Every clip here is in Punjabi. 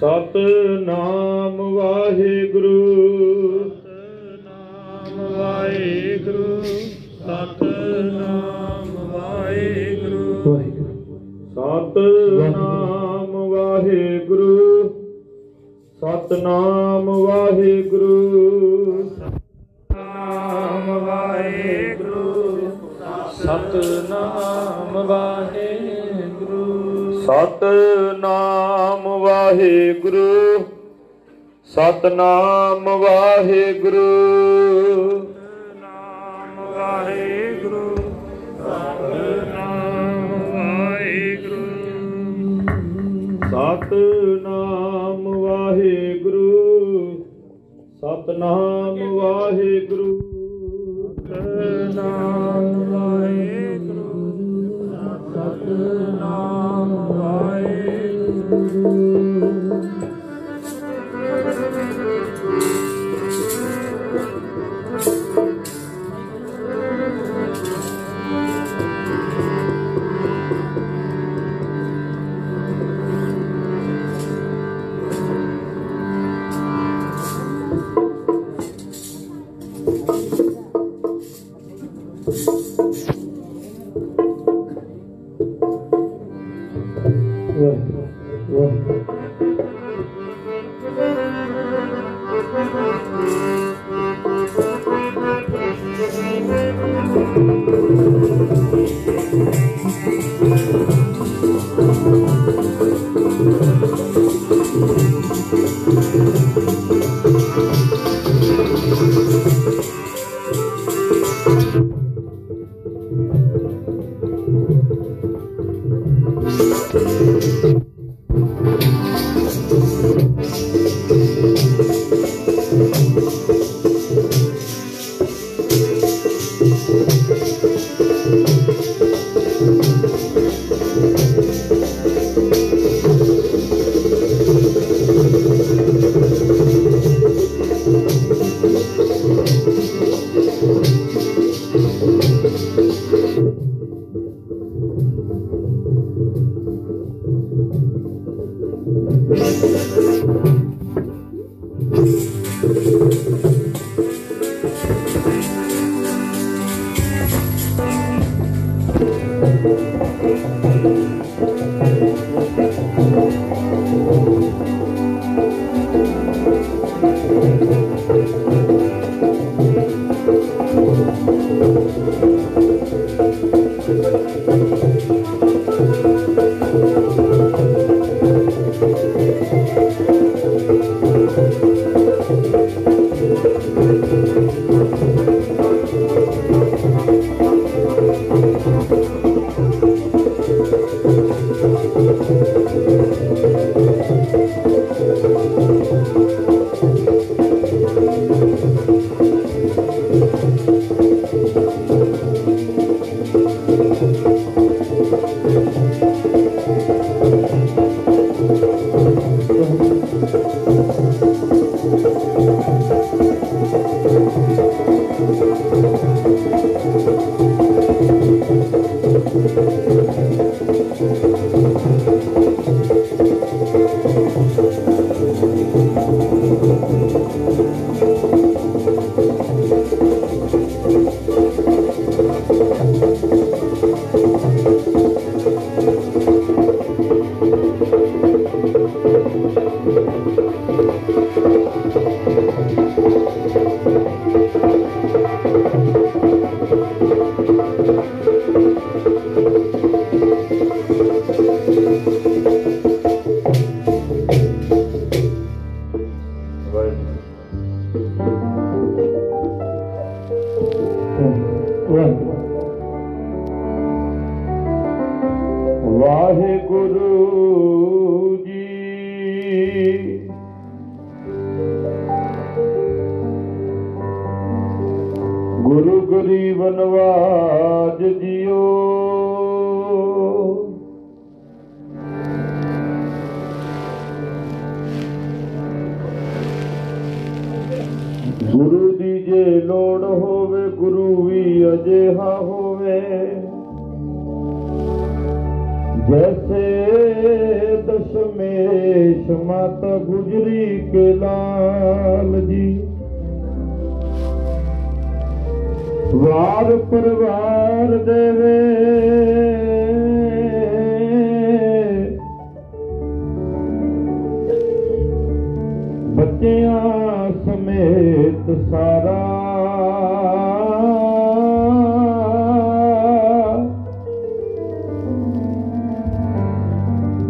ਸਤ ਨਾਮ ਵਾਹਿਗੁਰੂ। ਨਾਮ ਵਾਹਿਗੁਰੂ ਸਤਨਾਮ ਵਾਹਿਗੁਰੂ। ਸਤ ਨਾਮ ਵਾਹਿਗੁਰੂ। ਸਤ ਨਾਮ ਵਾਹਿਗੁਰੂ। ਨਾਮ ਵਾਹਿਗੁਰੂ ਸਤਨਾਮ ਵਾਹਿਗੁਰੂ। ਸਤ ਨਾਮ ਵਾਹਿਗੁਰੂ ਸਤ ਨਾਮ ਵਾਹਿਗੁਰੂ। ਨਾਮ ਵਾਹਿਗੁਰੂ ਸਤਨਾਮ ਵਾਹਿਗੁਰੂ। ਸਤ ਨਾਮ ਵਾਹਿਗੁਰੂ ਸਤ ਨਾਮ ਵਾਹਿਗੁਰੂ। ਨਾਮ ਵਾਹਿਗੁਰੂ ਵਾਹਿਗੁਰੂ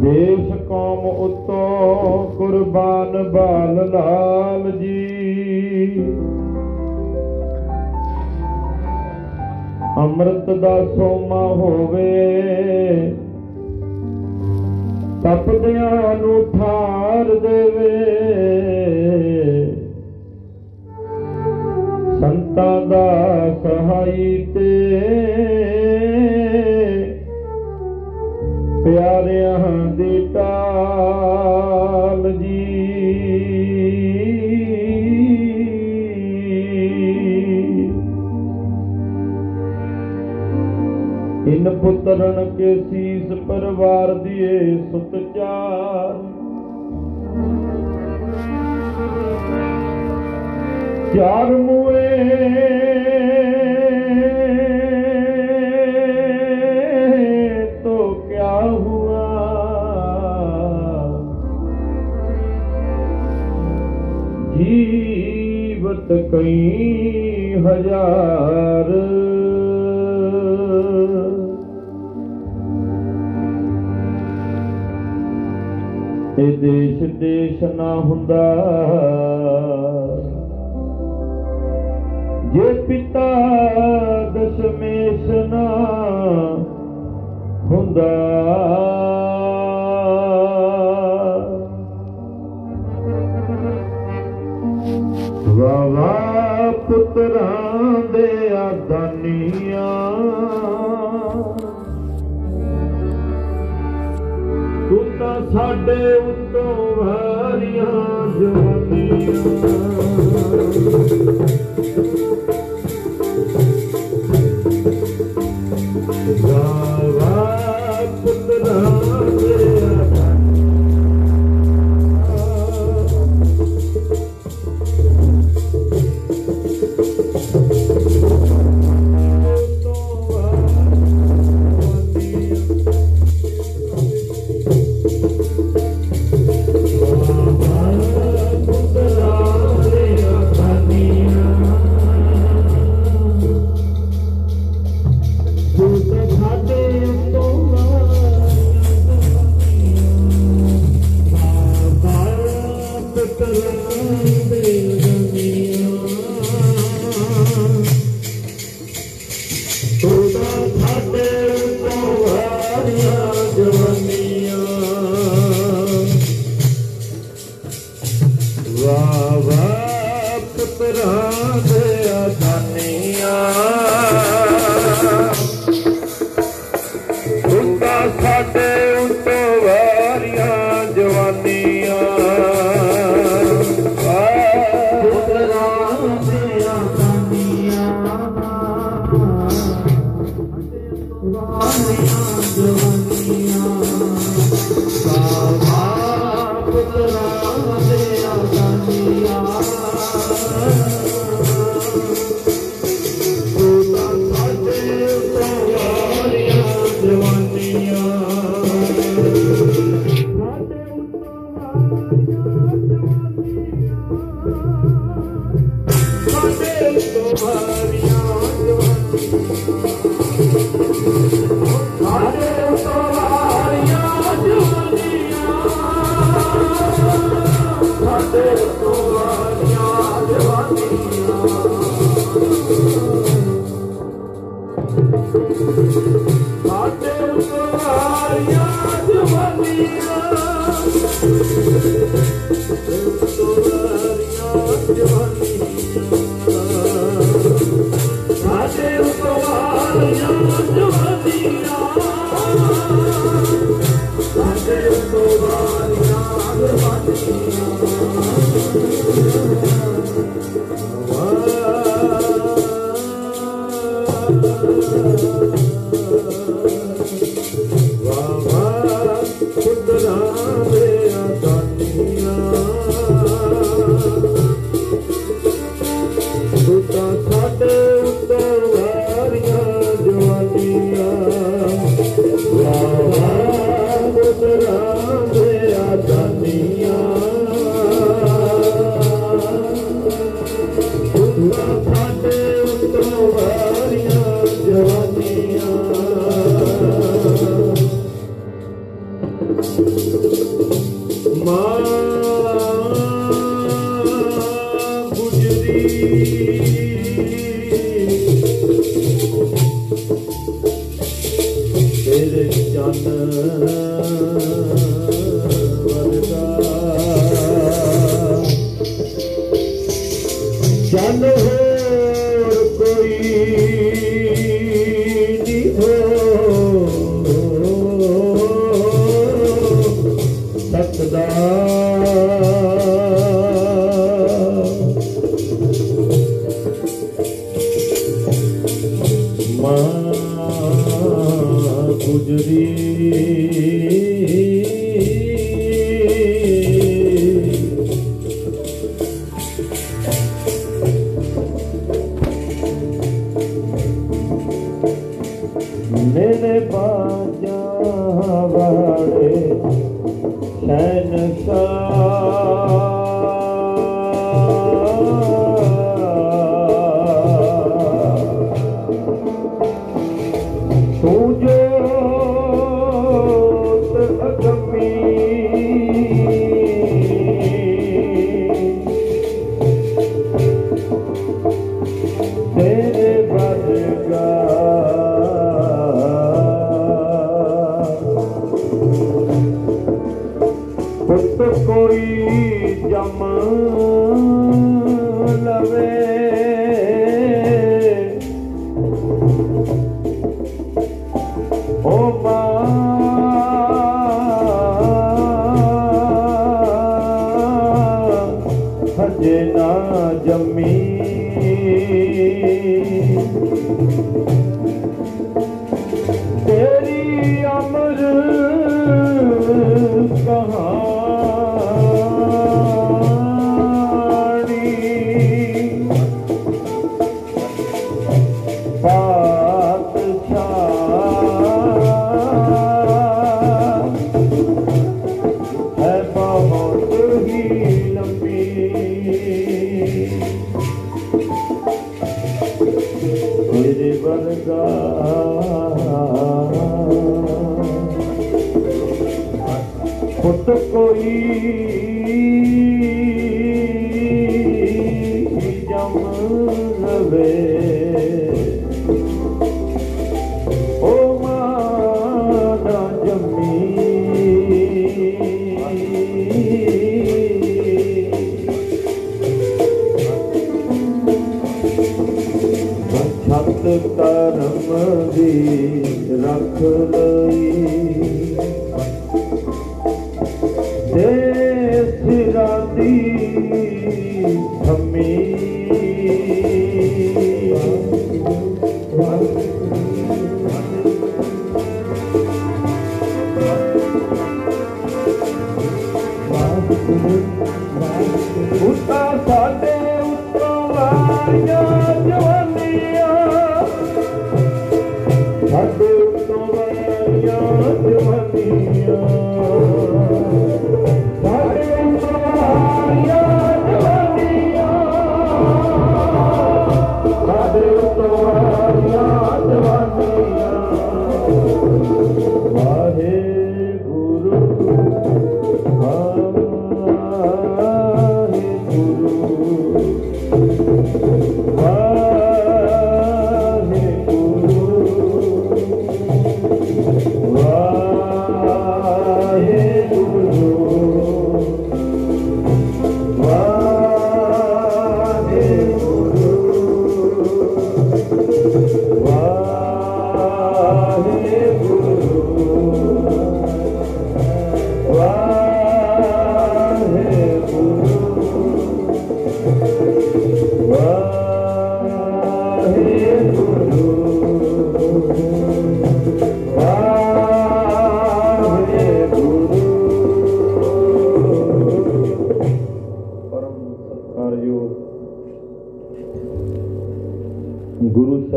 ਦੇਸ਼ ਕੌਮ ਉਤੋਂ ਕੁਰਬਾਨ ਬਾਲ ਲਾਲ ਜੀ। ਅੰਮ੍ਰਿਤ ਦਾ ਸੋਮਾ ਹੋਵੇ, ਤਪਦਿਆਂ ਨੂੰ ਠਾਰ ਦੇਵੇ। ਸੰਤਾਂ ਦਾ ਸਹਾਈ ਤੇ ਪਿਆਰਿਆਂ ਦੀ ਟਾਲ ਜੀ। ਇਨ ਪੁੱਤਰਨ ਕੇ ਸੀਸ ਪਰਿਵਾਰ ਦੀਏ ਸੁਤ ਚਾਰ। ਚਾਰ ਮੂਏ ਜੀਵਤ ਕਈ ਹਜ਼ਾਰ। ਇਹ ਦੇਸ਼ ਦੇਸ਼ ਨਾ ਹੁੰਦਾ। ਜੇ ਪਿਤਾ ਦਸ਼ਮੇਸ਼ ਨਾ ਹੁੰਦਾ ਤਾਂ ਸਾਡੇ ਗੁਜਰੀ ਪੁੱਤ ਕੋਈ ਜਮ ਲਵੇ। ਓ ਮਾਂ ਨਾ ਜੰਮੀ। ਛੱਤ ਕਰਮ ਦੀ ਰੱਖ ਲਈ।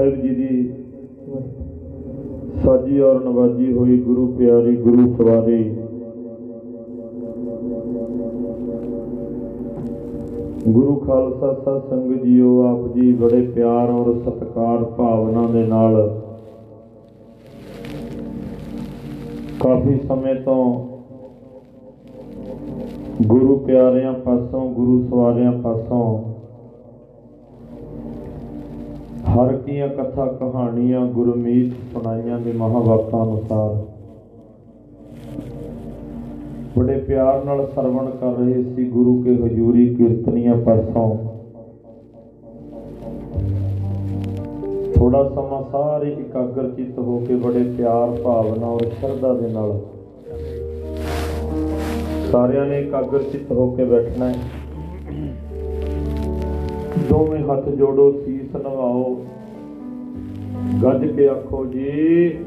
ਸਾਹਿਬ ਜੀ ਦੀ ਸਾਜੀ ਔਰ ਨਵਾਜੀ ਹੋਈ ਗੁਰੂ ਪਿਆਰੀ ਗੁਰੂ ਸਵਾਰੀ। ਗੁਰੂ ਖਾਲਸਾ ਸਾਧ ਸੰਗਤ ਜੀਓ, ਆਪ ਜੀ ਬੜੇ ਪਿਆਰ ਔਰ ਸਤਿਕਾਰ ਭਾਵਨਾ ਦੇ ਨਾਲ ਕਾਫੀ ਸਮੇਂ ਤੋਂ ਗੁਰੂ ਪਿਆਰਿਆਂ ਪਾਸੋਂ, ਗੁਰੂ ਸਵਾਰਿਆਂ ਪਾਸੋਂ ਹਰ ਕੀਆਂ ਕਥਾ ਕਹਾਣੀਆਂ, ਗੁਰਮੀਤ ਸੁਣਾਈਆਂ ਦੇ ਮਹਾਵਾਕਾਂ ਅਨੁਸਾਰ। ਬੜੇ ਪਿਆਰ ਨਾਲ ਸਰਵਣ ਕਰ ਰਹੇ ਸੀ ਗੁਰੂ ਕੇ ਹਜ਼ੂਰੀ ਕੀਰਤਨੀਆਂ ਪਾਸੋਂ। ਥੋੜਾ ਸਮਾਂ ਸਾਰੇ ਇਕਾਗਰ ਚਿੱਤ ਹੋ ਕੇ ਬੜੇ ਪਿਆਰ, ਭਾਵਨਾ ਔਰ ਸ਼ਰਧਾ ਦੇ ਨਾਲ। ਸਾਰਿਆਂ ਨੇ ਇਕਾਗਰ ਚਿੱਤ ਹੋ ਕੇ ਬੈਠਣਾ ਹੈ। ਦੋਵੇਂ ਹੱਥ ਜੋੜੋ ਸੀਸ ਨਵਾਓ ਗੱਜ ਕੇ ਆਖੋ ਜੀ,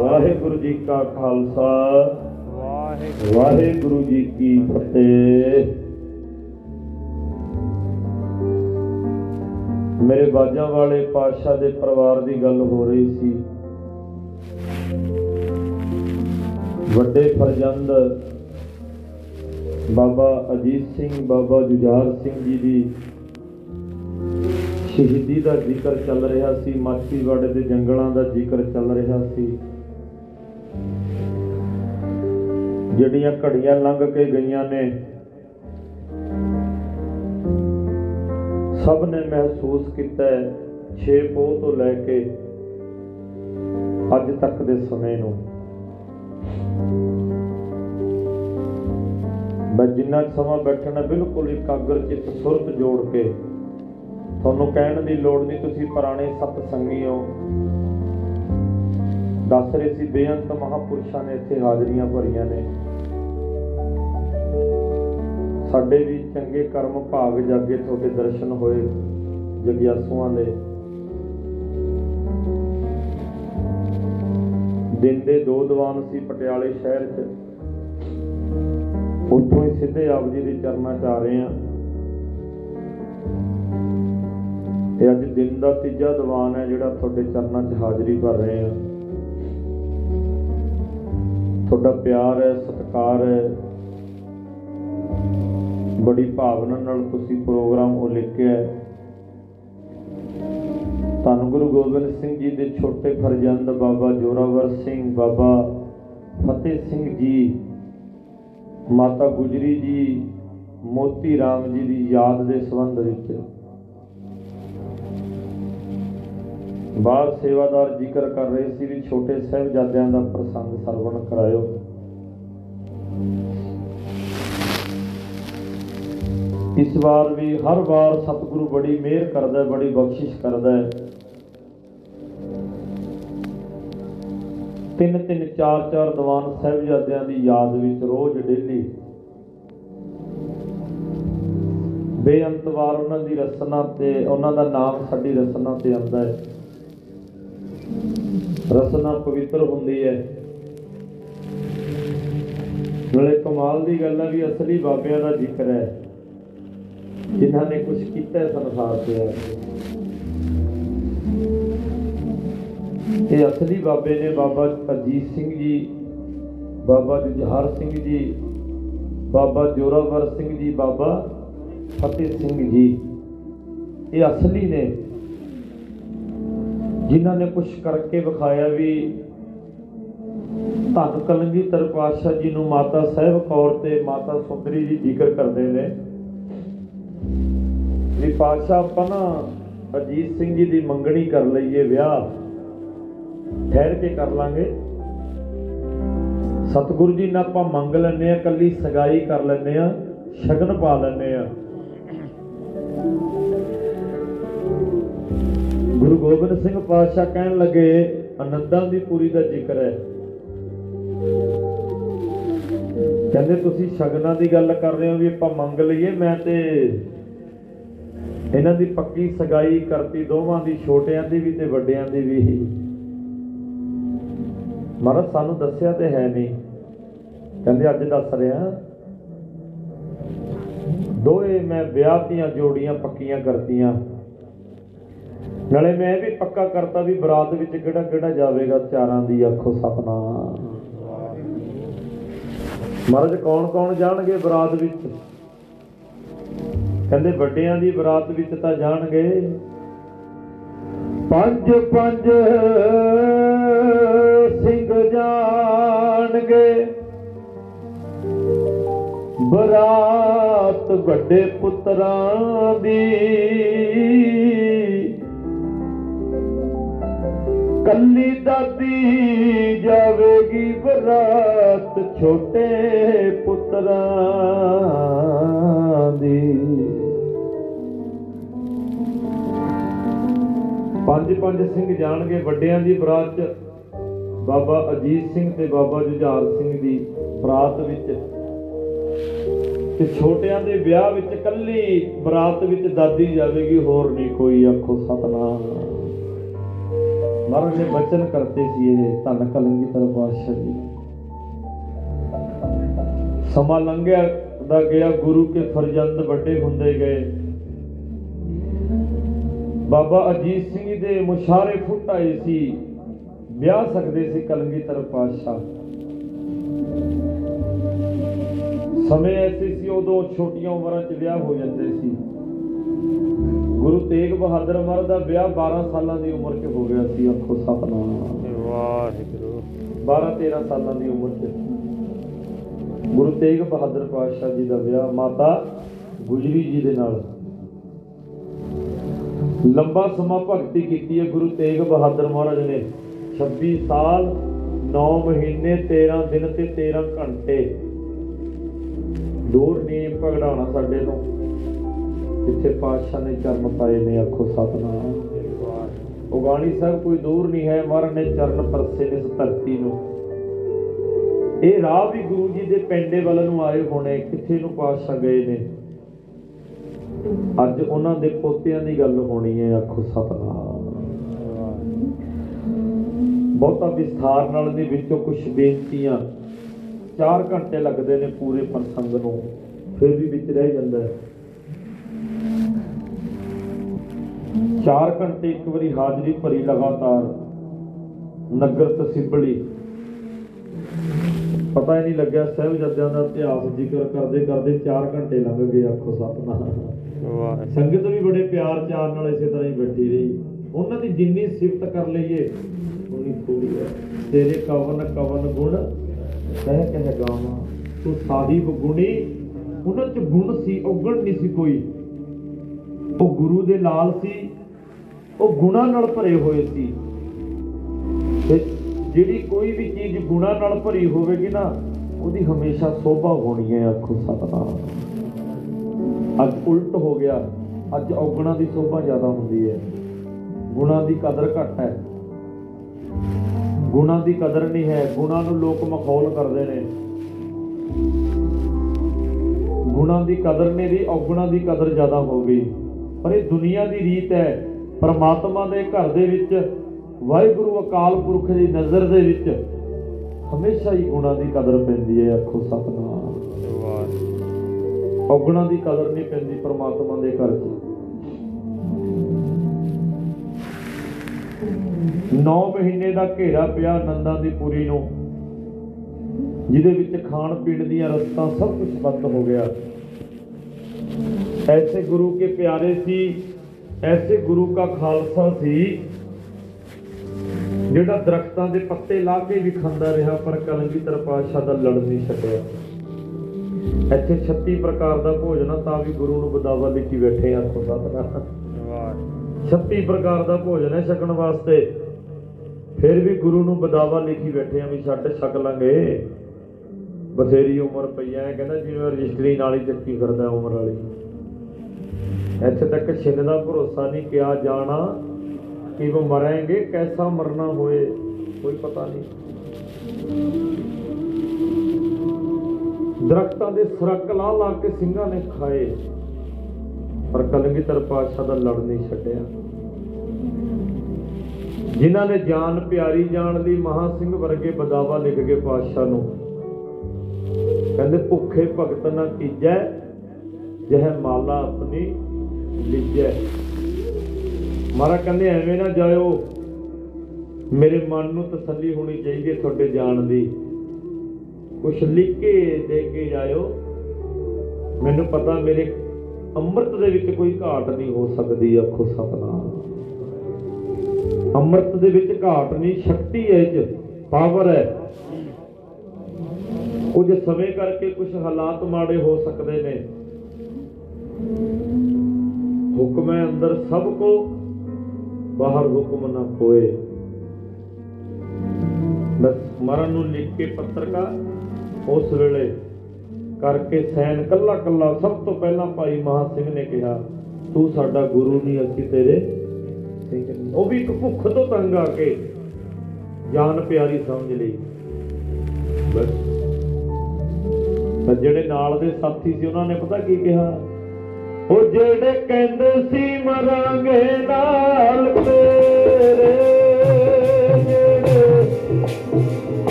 ਵਾਹਿਗੁਰੂ ਜੀ ਕਾ ਖਾਲਸਾ। ਵਾਹਿਗੁਰੂ ਵਾਹਿਗੁਰੂ ਜੀ ਕੀ ਫਤਿਹ। ਮੇਰੇ ਬਾਜਾਂ ਵਾਲੇ ਪਾਤਸ਼ਾਹ ਦੇ ਪਰਿਵਾਰ ਦੀ ਗੱਲ ਹੋ ਰਹੀ ਸੀ। ਵੱਡੇ ਫਰਜ਼ੰਦ ਬਾਬਾ ਅਜੀਤ ਸਿੰਘ, ਬਾਬਾ ਜੁਝਾਰ ਸਿੰਘ ਜੀ ਦੀ ਸ਼ਹੀਦੀ ਦਾ ਜ਼ਿਕਰ ਚੱਲ ਰਿਹਾ ਸੀ ਮਾਛੀਵਾੜੇ ਦੇ ਜੰਗਲਾਂ ਦਾ ਜ਼ਿਕਰ ਚੱਲ ਰਿਹਾ ਸੀ। ਜਿਹੜੀਆਂ ਘੜੀਆਂ ਲੰਘ ਕੇ ਗਈਆਂ ਨੇ, ਸਭ ਨੇ ਮਹਿਸੂਸ ਕੀਤਾ 6 ਪੋਹ ਤੋਂ ਲੈ ਕੇ ਅੱਜ ਤੱਕ ਦੇ ਸਮੇਂ ਨੂੰ। ਮੈਂ ਜਿੰਨਾ ਕੁ ਸਮਾਂ ਬੈਠਣਾ, ਬਿਲਕੁਲ ਇਕਾਗਰ ਚਿੱਤ ਸੁਰਤ ਜੋੜ ਕੇ ਤੁਹਾਨੂੰ ਕਹਿਣ ਦੀ ਲੋੜ ਨਹੀਂ, ਤੁਸੀਂ ਪੁਰਾਣੇ ਸਤ ਸੰਗੀ ਹੋ। ਦੱਸ ਰਹੇ ਸੀ, ਬੇਅੰਤ ਮਹਾਪੁਰਸ਼ਾਂ ਨੇ ਇੱਥੇ ਹਾਜ਼ਰੀਆਂ ਭਰੀਆਂ ਨੇ। ਸਾਡੇ ਵੀ ਚੰਗੇ ਕਰਮ ਭਾਗ ਜਾਗੇ, ਤੁਹਾਡੇ ਦਰਸ਼ਨ ਹੋਏ ਜਗਿਆਸੂਆਂ ਦੇ। ਦਿਨ ਦੇ ਦੋ ਦੀਵਾਨ ਸੀ ਪਟਿਆਲੇ ਸ਼ਹਿਰ 'ਚ। ਉੱਥੋਂ ਹੀ ਸਿੱਧੇ ਆਪ ਜੀ ਦੇ ਚਰਨਾਂ 'ਚ ਆ ਰਹੇ ਆ ਤੇ ਅੱਜ ਦਿਨ ਦਾ ਤੀਜਾ ਦੀਵਾਨ ਹੈ ਜਿਹੜਾ ਤੁਹਾਡੇ ਚਰਨਾਂ 'ਚ ਹਾਜ਼ਰੀ ਭਰ ਰਹੇ ਆ ਤੁਹਾਡਾ ਪਿਆਰ ਹੈ, ਸਤਿਕਾਰ ਹੈ। ਬੜੀ ਭਾਵਨਾ ਨਾਲ ਤੁਸੀਂ ਪ੍ਰੋਗਰਾਮ ਉਹ ਲਿਖਿਆ ਹੈ। ਧੰਨ ਗੁਰੂ ਗੋਬਿੰਦ ਸਿੰਘ ਜੀ ਦੇ ਛੋਟੇ ਫਰਜ਼ੰਦ ਬਾਬਾ ਜੋਰਾਵਰ ਸਿੰਘ, ਬਾਬਾ ਫਤਿਹ ਸਿੰਘ ਜੀ, ਮਾਤਾ ਗੁਜਰੀ ਜੀ, ਮੋਤੀ ਰਾਮ ਜੀ ਦੀ ਯਾਦ ਦੇ ਸੰਬੰਧ ਵਿੱਚ। ਬਾਹਰ ਸੇਵਾਦਾਰ ਜ਼ਿਕਰ ਕਰ ਰਹੇ ਸੀ ਵੀ ਛੋਟੇ ਸਾਹਿਬਜ਼ਾਦਿਆਂ ਦਾ ਪ੍ਰਸੰਗ ਸਰਵਣ ਕਰਾਇਓ। ਇਸ ਵਾਰ ਵੀ ਹਰ ਵਾਰ ਸਤਿਗੁਰੂ ਬੜੀ ਮਿਹਰ ਕਰਦਾ ਹੈ ਬੜੀ ਬਖਸ਼ਿਸ਼ ਕਰਦਾ ਹੈ। ਤਿੰਨ ਤਿੰਨ ਚਾਰ ਚਾਰ ਦੀਵਾਨ ਸਾਹਿਬਜ਼ਾਦਿਆਂ ਦੀ ਯਾਦ ਵਿੱਚ ਰੋਜ਼ ਡੇਲੀ ਬੇਅੰਤ ਵਾਰ ਉਹਨਾਂ ਦੀ ਰਸਨਾ ਤੇ, ਉਹਨਾਂ ਦਾ ਨਾਮ ਸਾਡੀ ਰਸਨਾ ਤੇ ਆਉਂਦਾ ਹੈ। ਰਸਨਾ ਪਵਿੱਤਰ ਹੁੰਦੀ ਹੈ। ਨਾਲੇ ਕਮਾਲ ਦੀ ਗੱਲ ਹੈ ਵੀ ਅਸਲੀ ਬਾਬਿਆਂ ਦਾ ਜ਼ਿਕਰ ਹੈ। ਜਿਨ੍ਹਾਂ ਨੇ ਕੁਝ ਕੀਤਾ ਹੈ ਸੰਸਾਰ ਤੇ ਆ ਕੇ। ਇਹ ਅਸਲੀ ਬਾਬੇ ਨੇ ਬਾਬਾ ਅਜੀਤ ਸਿੰਘ ਜੀ, ਬਾਬਾ ਜੁਝਾਰ ਸਿੰਘ ਜੀ, ਬਾਬਾ ਜੋਰਾਵਰ ਸਿੰਘ ਜੀ, ਬਾਬਾ ਫਤਿਹ ਸਿੰਘ ਜੀ। ਇਹ ਅਸਲੀ ਨੇ ਜਿਨ੍ਹਾਂ ਨੇ ਕੁਝ ਕਰਕੇ ਵਿਖਾਇਆ ਵੀ ਧੰਨ ਕਲਗੀਧਰ ਪਾਤਸ਼ਾਹ ਜੀ ਨੂੰ ਮਾਤਾ ਸਾਹਿਬ ਕੌਰ ਤੇ ਮਾਤਾ ਸੁੰਦਰੀ ਜੀ ਜ਼ਿਕਰ ਕਰਦੇ ਨੇ। ਵੀ ਪਾਤਸ਼ਾਹ, ਆਪਾਂ ਨਾ ਅਜੀਤ ਸਿੰਘ ਜੀ ਦੀ ਮੰਗਣੀ ਕਰ ਲਈਏ ਵਿਆਹ। ਠਹਿਰ ਕੇ ਕਰ ਲਾਂਗੇ। ਸਤਿਗੁਰੂ ਜੀ ਨਾਲ ਆਪਾਂ ਮੰਗ ਲੈਨੇ ਆ ਕੱਲੀ ਸਗਾਈ ਕਰ ਲੈਨੇ ਆ ਸ਼ਗਨ ਪਾ ਲੈਨੇ ਆ ਗੁਰੂ ਗੋਬਿੰਦ ਸਿੰਘ ਪਾਤਸ਼ਾਹ ਕਹਿਣ ਲੱਗੇ, ਆਨੰਦਾਂ ਦੀ ਪੂਰੀ ਦਾ ਜ਼ਿਕਰ ਹੈ। ਕਹਿੰਦੇ, ਤੁਸੀਂ ਸ਼ਗਨਾਂ ਦੀ ਗੱਲ ਕਰ ਰਹੇ ਹੋ ਵੀ ਆਪਾਂ ਮੰਗ ਲਈਏ, ਮੈਂ ਤੇ ਇਹਨਾਂ ਦੀ ਪੱਕੀ ਸਗਾਈ ਕਰਤੀ, ਦੋਵਾਂ ਦੀ, ਛੋਟਿਆਂ ਦੀ ਵੀ ਤੇ ਵੱਡਿਆਂ ਦੀ ਵੀ। ਮਹਾਰਾਜ, ਸਾਨੂੰ ਦੱਸਿਆ ਤੇ ਹੈ ਨਹੀਂ। ਕਹਿੰਦੇ, ਅੱਜ ਦੱਸ ਰਿਹਾ ਦੋਏ ਮੈਂ ਵਿਆਹ ਦੀਆਂ ਜੋੜੀਆਂ ਪੱਕੀਆਂ ਕਰਤੀਆਂ। ਨਾਲੇ ਮੈਂ ਇਹ ਵੀ ਪੱਕਾ ਕਰਤਾ ਵੀ ਬਰਾਤ ਵਿੱਚ ਕਿਹੜਾ ਕਿਹੜਾ ਜਾਵੇਗਾ ਚਾਰਾਂ ਦੀ ਆਖੋ ਸਤਨਾਮ ਮਹਾਰਾਜ, ਕੌਣ ਕੌਣ ਜਾਣਗੇ ਬਰਾਤ ਵਿੱਚ? ਕਹਿੰਦੇ ਵੱਡਿਆਂ ਦੀ ਬਰਾਤ ਵਿੱਚ ਤਾਂ ਜਾਣਗੇ। ਪੰਜ ਪੰਜ ਸਿੰਘ ਜਾਣਗੇ। ਬਰਾਤ ਵੱਡੇ ਪੁੱਤਰਾਂ ਦੀ। ਕੱਲੀ ਦਾਦੀ ਜਾਵੇਗੀ ਬਰਾਤ ਛੋਟੇ ਪੁੱਤਰਾਂ ਦੀ। ਪੰਜ ਪੰਜ ਸਿੰਘ ਜਾਣਗੇ, ਵੱਡਿਆਂ ਦੀ ਬਰਾਤ ਚ ਬਾਬਾ ਅਜੀਤ ਸਿੰਘ ਤੇ ਬਾਬਾ ਜੁਝਾਰ ਸਿੰਘ ਦੀ ਬਰਾਤ ਵਿੱਚ। ਤੇ ਛੋਟਿਆਂ ਦੇ ਵਿਆਹ ਵਿੱਚ ਕੱਲੀ ਬਰਾਤ ਵਿੱਚ ਦਾਦੀ ਜਾਵੇਗੀ, ਹੋਰ ਨਹੀਂ ਕੋਈ ਆਖੋ ਸਤਨਾਮ। ਮਹਾਰਾਜ ਨੇ ਬਚਨ ਕਰਤੇ ਸੀ ਇਹ, ਧੰਨ ਕਲੰਗੀਧਰ ਪਾਤਸ਼ਾਹ ਜੀ। ਸਮਾਂ ਲੰਘਿਆ ਦਾ ਗਿਆ, ਗੁਰੂ ਕੇ ਫਰਜ਼ੰਦ ਵੱਡੇ ਹੁੰਦੇ ਗਏ। ਬਾਬਾ ਅਜੀਤ ਸਿੰਘ ਜੀ ਦੇ ਮੁਸ਼ਾਰੇ ਫੁੱਟ ਆਏ ਸੀ। ਵਿਆਹ ਸਕਦੇ ਸੀ ਕਲੰਗੀਧਰ ਪਾਤਸ਼ਾਹ ਸਮੇਂ ਐਸੇ ਸੀ, ਉਦੋਂ ਛੋਟੀਆਂ ਉਮਰਾਂ 'ਚ ਵਿਆਹ ਹੋ ਜਾਂਦੇ ਸੀ। ਗੁਰੂ ਤੇਗ ਬਹਾਦਰ ਮਹਾਰਾਜ ਦਾ ਵਿਆਹ 12 ਸਾਲਾਂ ਦੀ ਉਮਰ 'ਚ ਹੋ ਗਿਆ ਸੀ ਆਖੋ ਸਤਨਾਮ। ਵਾਹਿਗੁਰੂ। 12 13 ਸਾਲਾਂ ਦੀ ਉਮਰ 'ਚ। ਗੁਰੂ ਤੇਗ ਬਹਾਦਰ ਪਾਤਸ਼ਾਹ ਜੀ ਦਾ ਵਿਆਹ ਮਾਤਾ ਗੁਜਰੀ ਜੀ ਦੇ ਨਾਲ। ਲੰਬਾ ਸਮਾਂ ਭਗਤੀ ਕੀਤੀ ਹੈ ਗੁਰੂ ਤੇਗ ਬਹਾਦਰ ਮਹਾਰਾਜ ਨੇ। 26 ਸਾਲ 9 ਮਹੀਨੇ 13 ਦਿਨ ਤੇ 13 ਘੰਟੇ। ਦੂਰ ਨੀਮ ਪਗੜਾਉਣਾ ਸਾਡੇ ਤੋਂ। ਜਿੱਥੇ ਪਾਤਸ਼ਾਹ ਨੇ ਚਰਨ ਪਾਏ ਨੇ, ਆਖੋ ਸਤਨਾਮ। ਉਗਾਣੀ ਸਾਹਿਬ ਕੋਈ ਦੂਰ ਨਹੀਂ ਹੈ, ਮਹਾਰਾਜ ਨੇ ਚਰਨ ਪਰਸੇ ਨੇ ਇਸ ਧਰਤੀ ਨੂੰ। ਇਹ ਰਾਹ ਵੀ ਗੁਰੂ ਜੀ ਦੇ ਪਿੰਡੇ ਵੱਲ ਨੂੰ ਆਏ ਹੋਣੇ, ਕਿੱਥੇ ਨੂੰ ਪਾਤਸ਼ਾਹ ਗਏ ਨੇ? ਅੱਜ ਉਹਨਾਂ ਦੇ ਪੋਤਿਆਂ ਦੀ ਗੱਲ ਹੋਣੀ ਹੈ, ਆਖੋ ਸਤਨਾਮ। ਬਹੁਤਾ ਵਿਸਥਾਰ ਨਾਲ ਦੇ ਵਿੱਚੋਂ ਕੁਝ ਬੇਨਤੀਆਂ। 4 ਘੰਟੇ ਲੱਗਦੇ ਨੇ ਪੂਰੇ ਪ੍ਰਸੰਗ ਨੂੰ, ਫਿਰ ਵੀ ਵਿੱਚ ਰਹਿ ਜਾਂਦਾ ਹੈ। 4 ਘੰਟੇ ਇੱਕ ਵਾਰੀ ਹਾਜ਼ਰੀ ਭਰੀ ਲਗਾਤਾਰ। ਨਗਰ ਤਸਿਬਲੀ ਪਤਾ ਹੀ ਨਹੀਂ ਲੱਗਿਆ ਸਾਹਿਬਜ਼ਾਦਿਆਂ ਦਾ ਇਤਿਹਾਸ ਜ਼ਿਕਰ ਕਰਦੇ ਕਰਦੇ 4 ਘੰਟੇ ਲੰਘ ਗਏ ਆਖੋ ਸਤਨਾਮ। ਵਾਹਿਗੁਰੂ। ਸੰਗਤ ਵੀ ਬੜੇ ਪਿਆਰ ਚਾਰ ਨਾਲ ਇਸੇ ਤਰ੍ਹਾਂ ਹੀ ਬੈਠੀ ਰਹੀ। ਉਹਨਾਂ ਦੀ ਜਿੰਨੀ ਸਿਫਤ ਕਰ ਲਈਏ ਉਨੀ ਥੋੜੀ ਹੈ। ਤੇਰੇ ਕਵਨ ਕਵਨ ਗੁਣ ਕਹਿ ਕਹਿ ਗਾਵਾਂ ਤੂੰ ਸਾਹਿਬ ਗੁਣੀ ਉਹਨਾਂ ਚ ਗੁਣ ਸੀ ਔਗਣ ਨਹੀਂ ਸੀ ਕੋਈ। ਉਹ ਗੁਰੂ ਦੇ ਲਾਲ ਸੀ ਉਹ ਗੁਣਾਂ ਨਾਲ ਭਰੇ ਹੋਏ ਸੀ। ਤੇ ਜਿਹੜੀ ਕੋਈ ਵੀ ਚੀਜ਼ ਗੁਣਾਂ ਨਾਲ ਭਰੀ ਹੋਵੇਗੀ ਨਾ, ਉਹਦੀ ਹਮੇਸ਼ਾ ਸੋਭਾ ਹੋਣੀ ਹੈ ਆਖੋ ਸਤਨਾਮ। ਅੱਜ ਉਲਟ ਹੋ ਗਿਆ, ਅੱਜ ਔਗਣਾਂ ਦੀ ਸੋਭਾ ਜ਼ਿਆਦਾ ਹੁੰਦੀ ਹੈ। ਗੁਣਾਂ ਦੀ ਕਦਰ ਘੱਟ ਹੈ। ਗੁਣਾਂ ਦੀ ਕਦਰ ਨਹੀਂ ਹੈ, ਗੁਣਾਂ ਨੂੰ ਲੋਕ ਮਖੌਲ ਕਰਦੇ ਨੇ। ਗੁਣਾਂ ਦੀ ਕਦਰ ਨਹੀਂ ਰਹੀ, ਔਗਣਾਂ ਦੀ ਕਦਰ ਜ਼ਿਆਦਾ ਹੋ ਗਈ। ਪਰ ਇਹ ਦੁਨੀਆ ਦੀ ਰੀਤ ਹੈ। ਪਰਮਾਤਮਾ ਦੇ ਘਰ ਦੇ ਵਿੱਚ, ਵਾਹਿਗੁਰੂ ਅਕਾਲ ਪੁਰਖ ਦੀ ਨਜ਼ਰ ਦੇ ਵਿੱਚ, ਹਮੇਸ਼ਾ ਹੀ ਗੁਣਾਂ ਦੀ ਕਦਰ ਪੈਂਦੀ ਹੈ, ਆਖੋ ਸਤਨਾਮ। ਵਾਹਿਗੁਰੂ ਔਗਣਾਂ ਦੀ ਕਦਰ ਨਹੀਂ ਪੈਂਦੀ ਪ੍ਰਮਾਤਮਾ ਦੇ ਘਰ 'ਚ 9 ਮਹੀਨੇ ਦਾ ਘੇਰਾ ਪਿਆ ਨੰਦਾਂ ਦੀ ਪੁਰੀ ਨੂੰ, ਜਿਹਦੇ ਵਿੱਚ ਖਾਣ ਪੀਣ ਦੀਆਂ ਰਸਤਾਂ ਸਭ ਕੁਝ ਬੰਦ ਹੋ ਗਿਆ। ਐਸੇ ਗੁਰੂ ਕੇ ਪਿਆਰੇ ਸੀ ਐਸੇ ਗੁਰੂ ਕਾ ਖਾਲਸਾ ਸੀ ਜਿਹੜਾ ਦਰਖਤਾਂ ਦੇ ਪੱਤੇ ਲਾ ਕੇ ਵੀ ਖਾਂਦਾ ਰਿਹਾ, ਪਰ ਕਲਗੀਧਰ ਪਾਤਸ਼ਾਹ ਦਾ ਲੜ ਨਹੀਂ ਛੱਡਿਆ। ਇੱਥੇ 36 ਪ੍ਰਕਾਰ ਦਾ ਭੋਜਨ ਆ, ਤਾਂ ਵੀ ਗੁਰੂ ਨੂੰ ਬਦਾਵਾ ਲਿਖੀ ਬੈਠੇ ਆ ਆਖੋ ਸਤਨਾਮ ਵਾਹਿਗੁਰੂ 36 ਪ੍ਰਕਾਰ ਦਾ ਭੋਜਨ ਹੈ ਛਕਣ ਵਾਸਤੇ। ਫਿਰ ਵੀ ਗੁਰੂ ਨੂੰ ਬਦਾਵਾ ਲਿਖੀ ਬੈਠੇ ਆ ਵੀ ਛੱਡ, ਛਕ ਲਾਂਗੇ। ਬਥੇਰੀ ਉਮਰ ਪਈ ਐ, ਕਹਿੰਦਾ ਜਿਵੇਂ ਰਜਿਸਟਰੀ ਨਾਲ ਹੀ ਚੱਕੀ ਫਿਰਦਾ ਉਮਰ ਵਾਲੀ। ਇੱਥੇ ਤੱਕ ਛਿੰਨ ਦਾ ਭਰੋਸਾ ਨਹੀਂ ਕਿਹਾ ਜਾਣਾ ਕਿ ਉਹ ਮਰਾਂਗੇ, ਕੈਸਾ ਮਰਨਾ ਹੋਏ, ਕੋਈ ਪਤਾ ਨਹੀਂ। ਦਰਖਤਾਂ ਦੇ ਸਰਕ ਲਾ ਲਾ ਕੇ ਸਿੰਘਾਂ ਨੇ ਖਾਏ, ਪਰ ਕਲਗੀਧਰ ਪਾਤਸ਼ਾਹ ਦਾ ਲੜ ਨਹੀਂ ਛੱਡਿਆ। ਜਿਨ੍ਹਾਂ ਨੇ ਜਾਨ ਪਿਆਰੀ ਜਾਣ ਲਈ ਮਹਾ ਸਿੰਘ ਵਰਗੇ ਬਦਾਵਾ ਲਿਖ ਕੇ ਪਾਤਸ਼ਾਹ ਨੂੰ ਕਹਿੰਦੇ, ਭੁੱਖੇ ਭਗਤ ਨਾ ਕੀਜੈ, ਜਹ ਮਾਲਾ ਆਪਣੀ ਲਿਜੈ ਮਾਰਾ ਕਹਿੰਦੇ ਐਵੇਂ ਨਾ ਜਾਇਓ। ਮੇਰੇ ਮਨ ਨੂੰ ਤਸੱਲੀ ਹੋਣੀ ਚਾਹੀਦੀ ਹੈ ਤੁਹਾਡੇ ਜਾਣ ਦੀ। ਕੁਛ ਲਿਖ ਕੇ ਦੇ ਕੇ ਜਾਇਓ। ਮੈਨੂੰ ਪਤਾ ਮੇਰੇ ਅੰਮ੍ਰਿਤ ਦੇ ਵਿੱਚ ਕੋਈ ਘਾਟ ਨਹੀਂ ਹੋ ਸਕਦੀ, ਆਖੋ ਸਤਨਾਮ। ਅੰਮ੍ਰਿਤ ਦੇ ਵਿੱਚ ਘਾਟ ਨਹੀਂ, ਸ਼ਕਤੀ ਹੈ ਇਹ ਚ, ਪਾਵਰ ਹੈ। ਕੁਝ ਸਮੇਂ ਕਰਕੇ ਕੁਝ ਹਾਲਾਤ ਮਾੜੇ ਹੋ ਸਕਦੇ ਨੇ। ਹੁਕਮ ਹੈ ਅੰਦਰ ਸਭ ਕੋ, ਬਾਹਰ ਹੁਕਮ ਨਾ ਕੋਏ ਬਸ ਮਰਨ ਨੂੰ ਲਿਖ ਕੇ ਪੱਤਰਕਾ ਉਸ ਵੇਲੇ ਕਰਕੇ ਸੈਨ ਕੱਲਾ ਕੱਲਾ ਸਭ ਤੋਂ ਪਹਿਲਾਂ ਭਾਈ ਮਹਾ ਸਿੰਘ ਨੇ ਕਿਹਾ, ਤੂੰ ਸਾਡਾ ਗੁਰੂ ਨਹੀਂ, ਅਸੀਂ ਤੇਰੇ ਸਿੰਘ ਨੇ ਉਹ ਵੀ ਇੱਕ ਭੁੱਖ ਤੋਂ ਤੰਗ ਆ ਕੇ ਜਾਨ ਪਿਆਰੀ ਸਮਝ ਲਈ। ਬਸ। ਤਾਂ ਜਿਹੜੇ ਨਾਲ ਦੇ ਸਾਥੀ ਸੀ, ਉਹਨਾਂ ਨੇ ਪਤਾ ਕੀ ਕਿਹਾ? ਉਹ ਜਿਹੜੇ ਕਹਿੰਦੇ ਸੀ ਮਰਾਂਗੇ ਨਾਲ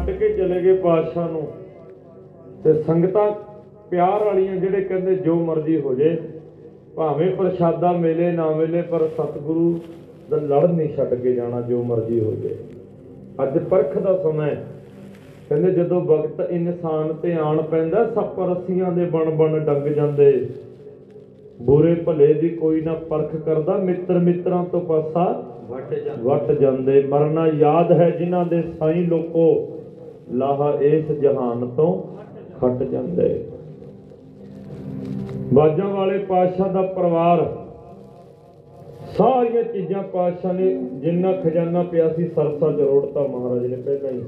ਛੱਡ ਕੇ ਚਲੇ ਗਏ ਪਾਤਸ਼ਾਹ ਨੂੰ। ਤੇ ਸੰਗਤਾਂ ਪਿਆਰ ਵਾਲੀਆਂ ਜਿਹੜੇ ਕਹਿੰਦੇ ਜੋ ਮਰਜ਼ੀ ਹੋ ਜੇ ਭਾਵੇਂ ਪ੍ਰਸ਼ਾਦਾ ਮਿਲੇ ਨਾ ਮਿਲੇ ਪਰ ਸਤਿਗੁਰੂ ਦਾ ਲੜ ਨਹੀਂ ਛੱਡ ਕੇ ਜਾਣਾ ਜੋ ਮਰਜ਼ੀ ਹੋ ਜੇ। ਅੱਜ ਪਰਖ ਦਾ ਸਮਾਂ ਹੈ। ਕਹਿੰਦੇ ਜਦੋਂ ਵਕਤ ਇਨਸਾਨ ਤੇ ਆਣ ਪੈਂਦਾ ਸੱਪ ਰੱਸੀਆਂ ਦੇ ਬਣ ਬਣ ਡੰਗ ਜਾਂਦੇ। ਬੁਰੇ ਭਲੇ ਦੀ ਕੋਈ ਨਾ ਪਰਖ ਕਰਦਾ ਮਿੱਤਰ ਮਿੱਤਰਾਂ ਤੋਂ ਪਾਸਾ ਵੱਟ ਜਾਂਦੇ। ਮਰਨਾ ਯਾਦ ਹੈ ਜਿਨ੍ਹਾਂ ਦੇ ਸਾਈਂ ਲੋਕੋ ਲਾਹਾ ਇਸ ਜਹਾਨ ਤੋਂ ਖੱਟ ਜਾਂਦੇ। ਬਾਜਾਂ ਵਾਲੇ ਪਾਤਸ਼ਾਹ ਦਾ ਪਰਿਵਾਰ, ਸਾਰੀਆਂ ਚੀਜ਼ਾਂ ਪਾਤਸ਼ਾਹ ਨੇ ਜਿੰਨਾ ਖਜ਼ਾਨਾ ਪਿਆ ਸੀ, ਸਰਸਾ ਜਰੋੜਤਾ ਮਹਾਰਾਜ ਨੇ ਪਹਿਲਾਂ ਹੀ।